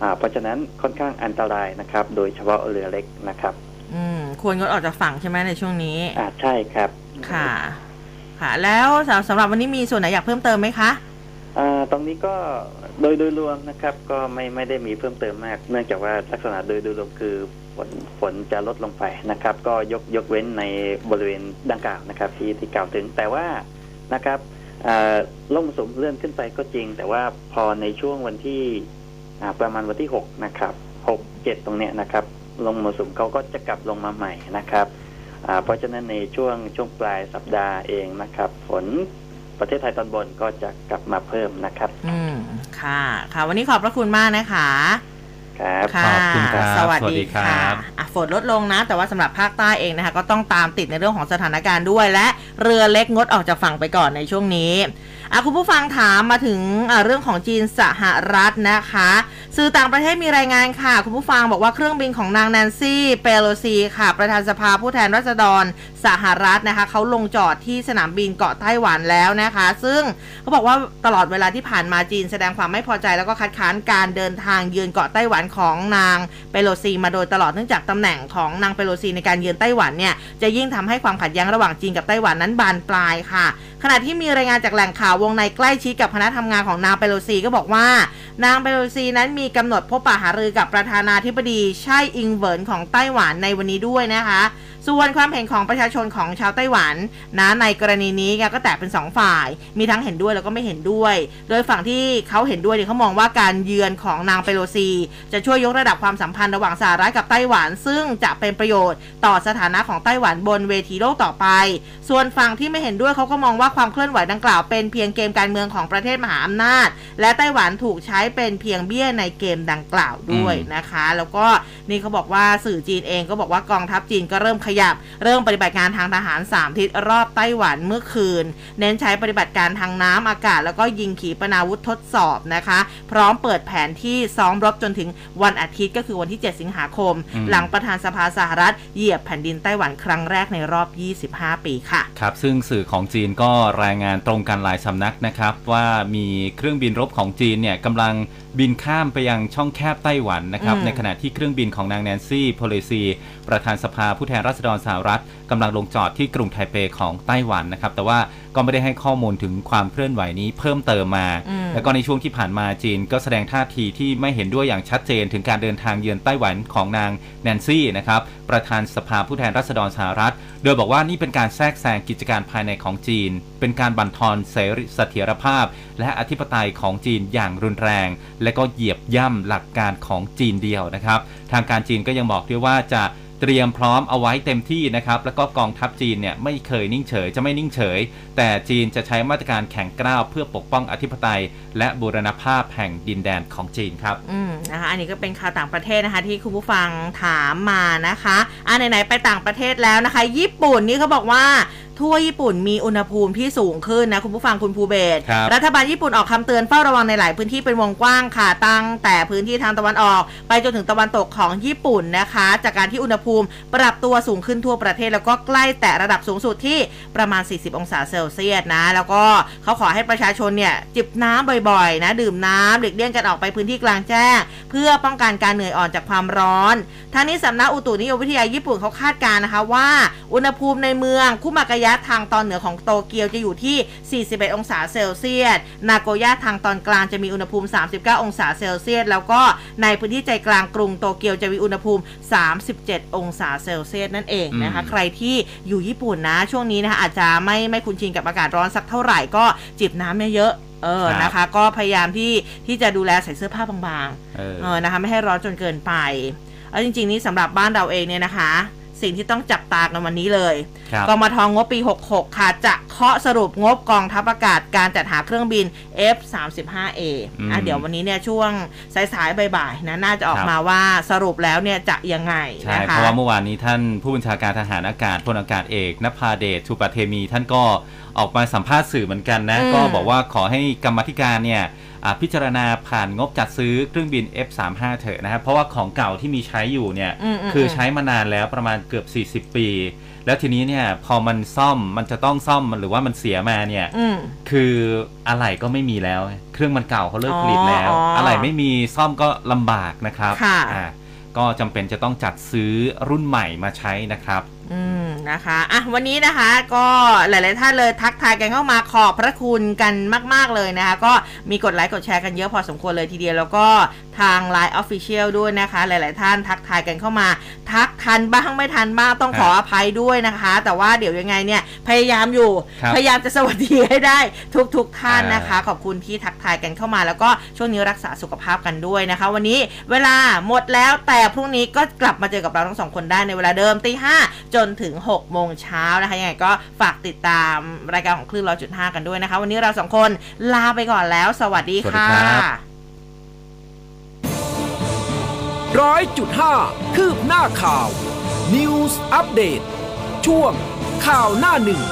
อ่าเพราะฉะนั้นค่อนข้างอันตรายนะครับ โดยเฉพาะเรือเล็กนะครับ อืมควรงดออกจากฝั่งใช่ไหมในช่วงนี้อ่าใช่ครับ ค่ะ ค่ะ แล้วสำสำหรับวันนี้มีส่วนไหนอยากเพิ่มเติมไหมคะอ่า ตรงนี้ก็โดยโดยรวมนะครับ ก็ไม่ไม่ได้มีเพิ่มเติมมาก เนื่องจากว่าลักษณะโดยโดยรวมคือฝนฝนจะลดลงไปนะครับ ก็ยกยกเว้นในบริเวณดังกล่าวนะครับ ที่ที่กล่าวถึงแต่ว่านะครับอ่าลมมรสุมเลื่อนขึ้นไปก็จริง แต่ว่าพอในช่วงวันที่ประมาณวันที่หกนะครับหกเจ็ดตรงเนี้ยนะครับลมมรสุมเขาก็จะกลับลงมาใหม่นะครับเพราะฉะนั้นในช่วงช่วงปลายสัปดาห์เองนะครับ ฝน ประเทศไทยตอนบนก็จะกลับมาเพิ่มนะครับ อืมค่ะ ค่ะ วันนี้ขอบพระคุณมากนะคะ ครับค่ะขอบคุณครับสวัสสวัสดีดีครัค่ะบอะฝนลดลงนะ แต่ว่าสำหรับภาคใต้เองนะคะ ก็ต้องตามติดในเรื่องของสถานการณ์ด้วย และเรือเล็กงดออกจากฝั่งไปก่อนในช่วงนี้ อะคุณผู้ฟังถามมาถึงเรื่องของจีนสหรัฐนะคะ สื่อต่างประเทศมีรายงานค่ะ คุณผู้ฟังบอกว่าเครื่องบินของนางแนนซี่เปโลซีค่ะ ประธานสภาผู้แทนราษฎรสหรัฐนะคะเขาลงจอดที่สนามบินเกาะไต้หวันแล้วนะคะ ซึ่งเขาบอกว่าตลอดเวลาที่ผ่านมาจีนแสดงความไม่พอใจแล้วก็คัดค้านการเดินทางเยือนเกาะไต้หวันของนางเปโลซี มาโดยตลอดเนื่องจากตำแหน่งของนางเปโลซีในการเยือนไต้หวันเนี่ยจะยิ่งทำให้ความขัดแย้งระหว่างจีนกับไต้หวันนั้นบานปลายค่ะ ขณะที่มีรายงานจากแหล่งข่าววงในใกล้ชิดกับคณะทำงานของนางเปโลซีก็บอกว่า นางเปโลซีนั้นมีกำหนดพบปะหารือกับประธานาธิบดีไช่อิงเวินของไต้หวันในวันนี้ด้วยนะคะ ส่วนความเห็นของประชาชนของชาวไต้หวันนะในกรณีนี้ก็แตกเป็น 2 ฝ่าย มีทั้งเห็นด้วยแล้วก็ไม่เห็นด้วย โดยฝั่งที่เขาเห็นด้วยเนี่ยเขามองว่าการเยือนของนางเปโลซี จะช่วยยกระดับความสัมพันธ์ระหว่างสหรัฐกับไต้หวัน ซึ่งจะเป็นประโยชน์ต่อสถานะของไต้หวันบนเวทีโลกต่อไป ส่วนฝั่งที่ไม่เห็นด้วยเขาก็มองว่าความเคลื่อนไหวดังกล่าวเป็นเพียงเกมการเมืองของประเทศมหาอำนาจ และไต้หวันถูกใช้เป็นเพียงเบี้ยในเกมดังกล่าวด้วยนะคะ แล้วก็นี่เขาบอกว่าสื่อจีนเองก็บอกว่ากองทัพจีนก็เริ่มขยบ เริ่มปฏิบัติการทางทหาร 3 ทิศรอบไต้หวันเมื่อคืน เน้นใช้ปฏิบัติการทางน้ำอากาศ แล้วก็ยิงขีปนาวุธทดสอบนะคะ พร้อมเปิดแผนที่ซ้อมรบจนถึงวันอาทิตย์ก็คือวันที่ 7 สิงหาคมอืมหลังประธานสภาสหรัฐเหยียบแผ่นดินไต้หวันครั้งแรกในรอบ 25 ปีค่ะ ครับ ซึ่งสื่อของจีนก็รายงานตรงกันหลายสำนักนะครับ ว่ามีเครื่องบินรบของจีนเนี่ยกำลัง บินข้ามไปยังช่องแคบไต้หวันนะครับอืมในขณะที่เครื่องบินของนางแนนซี่โพเลซี ประธานสภาผู้แทนราษฎรสหรัฐกำลังลงจอดที่กรุงไทเปของไต้หวันนะครับ แต่ว่าก็ไม่ได้ให้ข้อมูลถึงความเคลื่อนไหวนี้เพิ่มเติมมาอืมแล้วก็ในช่วงที่ผ่านมาจีนก็แสดงท่าทีที่ไม่เห็นด้วยอย่างชัดเจน ถึงการเดินทางเยือนไต้หวันของนางแนนซี่นะครับประธานสภาผู้แทนราษฎรสหรัฐ โดยบอกว่านี่เป็นการแทรกแซงกิจการภายในของจีน เป็นการบั่นทอนเสรีเสถียรภาพ และอธิปไตยของจีนอย่างรุนแรง และก็เหยียบย่ำหลักการของจีนเดียวนะครับ ทางการจีนก็ยังบอกด้วยว่าจะ เตรียมพร้อมเอาไว้เต็มที่นะครับ แล้วก็กองทัพจีนเนี่ยไม่เคยนิ่งเฉยจะไม่นิ่งเฉย แต่จีนจะใช้มาตรการแข่งกล้าวเพื่อปกป้องอธิปไตย และบูรณภาพแห่งดินแดนของจีนครับอืมนะคะอันนี้ก็เป็นข่าวต่างประเทศนะคะ ที่คุณผู้ฟังถามมานะคะอ่าไหนๆไปต่างประเทศแล้วนะคะ ญี่ปุ่นนี่เขาบอกว่า ทั่วญี่ปุ่นมีอุณหภูมิที่สูงขึ้นนะ คุณผู้ฟังคุณภูเบศรครับรัฐบาลญี่ปุ่นออกคำเตือนเฝ้าระวังในหลายพื้นที่เป็นวงกว้างค่ะ ตั้งแต่พื้นที่ทางตะวันออก ไปจนถึงตะวันตกของญี่ปุ่นนะคะ จากการที่อุณหภูมิปรับตัวสูงขึ้นทั่วประเทศ แล้วก็ใกล้แต่ระดับสูงสุดที่ประมาณ 40 องศาเซลเซียสนะ แล้วก็เขาขอให้ประชาชนเนี่ยจิบน้ำบ่อยๆ นะ ดื่มน้ำหลีกเลี่ยงกันออกไปพื้นที่กลางแจ้ง เพื่อป้องกันการเหนื่อยอ่อนจากความร้อนทางนี้สำนักอุตุนิยมวิทยาญี่ปุ่นเขาคาดการณ์นะคะว่า อุณหภูมิในเมืองคุมากายะทางตอนเหนือของโตเกียวจะอยู่ที่ 41 องศาเซลเซียส นาโกย่าทางตอนกลางจะมีอุณหภูมิ 39 องศาเซลเซียส แล้วก็ในพื้นที่ใจกลางกรุงโตเกียวจะมีอุณหภูมิ 37 องศาเซลเซียสนั่นเองนะคะอืมใครที่อยู่ญี่ปุ่นนะ ช่วงนี้นะคะอาจจะไม่ไม่คุ้นชินกับอากาศร้อนสักเท่าไหร่ก็จิบน้ำเยอะๆเออครับนะคะ ก็พยายามที่ที่จะดูแลใส่เสื้อผ้าบางๆเออเออ นะคะ ไม่ให้ร้อนจนเกินไป แล้วจริง ๆ นี่สำหรับบ้านเราเองเนี่ยนะคะ สิ่งที่ต้องจับตากันวันนี้เลยครับกมทงบปี 66 ค่ะ จะเคาะสรุปงบกองทัพอากาศการจัดหาเครื่องบิน F35A อืมอะเดี๋ยววันนี้เนี่ยช่วงสายๆบ่ายๆนะน่าจะออกครับมาว่าสรุปแล้วเนี่ยจะยังไงใช่นะเพคะราะว่าเมื่อวานนี้ท่านผู้บัญชาการทหารอากาศพลอากาศเอกนภาเดชทูปะเทมี ท่านก็ออกมาสัมภาษณ์สื่อเหมือนกันนะอืมก็บอกว่าขอให้กรรมาธิการเนี่ยอ่า พิจารณาผ่านงบจัดซื้อเครื่องบิน F35 เถอะนะครับ เพราะว่าของเก่าที่มีใช้อยู่เนี่ยอืมอืมคือใช้มานานแล้วประมาณเกือบ 40 ปี แล้วทีนี้เนี่ยพอมันซ่อมมันจะต้องซ่อมมันหรือว่ามันเสียมาเนี่ยอืมคืออะไหล่ก็ไม่มีแล้ว เครื่องมันเก่าเขาเลิกผลิตแล้วอ๋ออ๋อออะไหล่ไม่มีซ่อมก็ลำบากนะครับค่ะอ่าก็จำเป็นจะต้องจัดซื้อรุ่นใหม่มาใช้นะครับ อืมนะคะอะวันนี้นะคะก็หลาย ๆ ท่านเลยทักทายกันเข้ามาขอบพระคุณกันมาก ๆ เลยนะคะ ก็มีกดไลค์กดแชร์กันเยอะพอสมควรเลยทีเดียว แล้วก็ทาง Line Official ด้วยนะคะ หลาย ๆ ท่านทักทายกันเข้ามา ทักทันบ้างไม่ทันบ้างต้องขออภัยด้วยนะคะ แต่ว่าเดี๋ยวยังไงเนี่ยพยายามอยู่ครับพยายามจะสวัสดีให้ได้ทุก ๆท่านอ่านนะคะ ขอบคุณที่ทักทายกันเข้ามา แล้วก็ช่วงนี้รักษาสุขภาพกันด้วยนะคะ วันนี้เวลาหมดแล้วแต่พรุ่งนี้ก็กลับมาเจอกับเราทั้งสองคนได้ในเวลาเดิมตีห้าจนถึง 6 โมงเช้านะคะยังไงก็ฝากติดตามรายการของคลื่นร้อยจุดห้ากันด้วยนะคะ วันนี้เราสองคนลาไปก่อนแล้ว สวัสดีสวัสดีค่ะครับร้อยจุดห้าคืบหน้าข่าว News อัปเดตช่วงข่าวหน้าหนึ่ง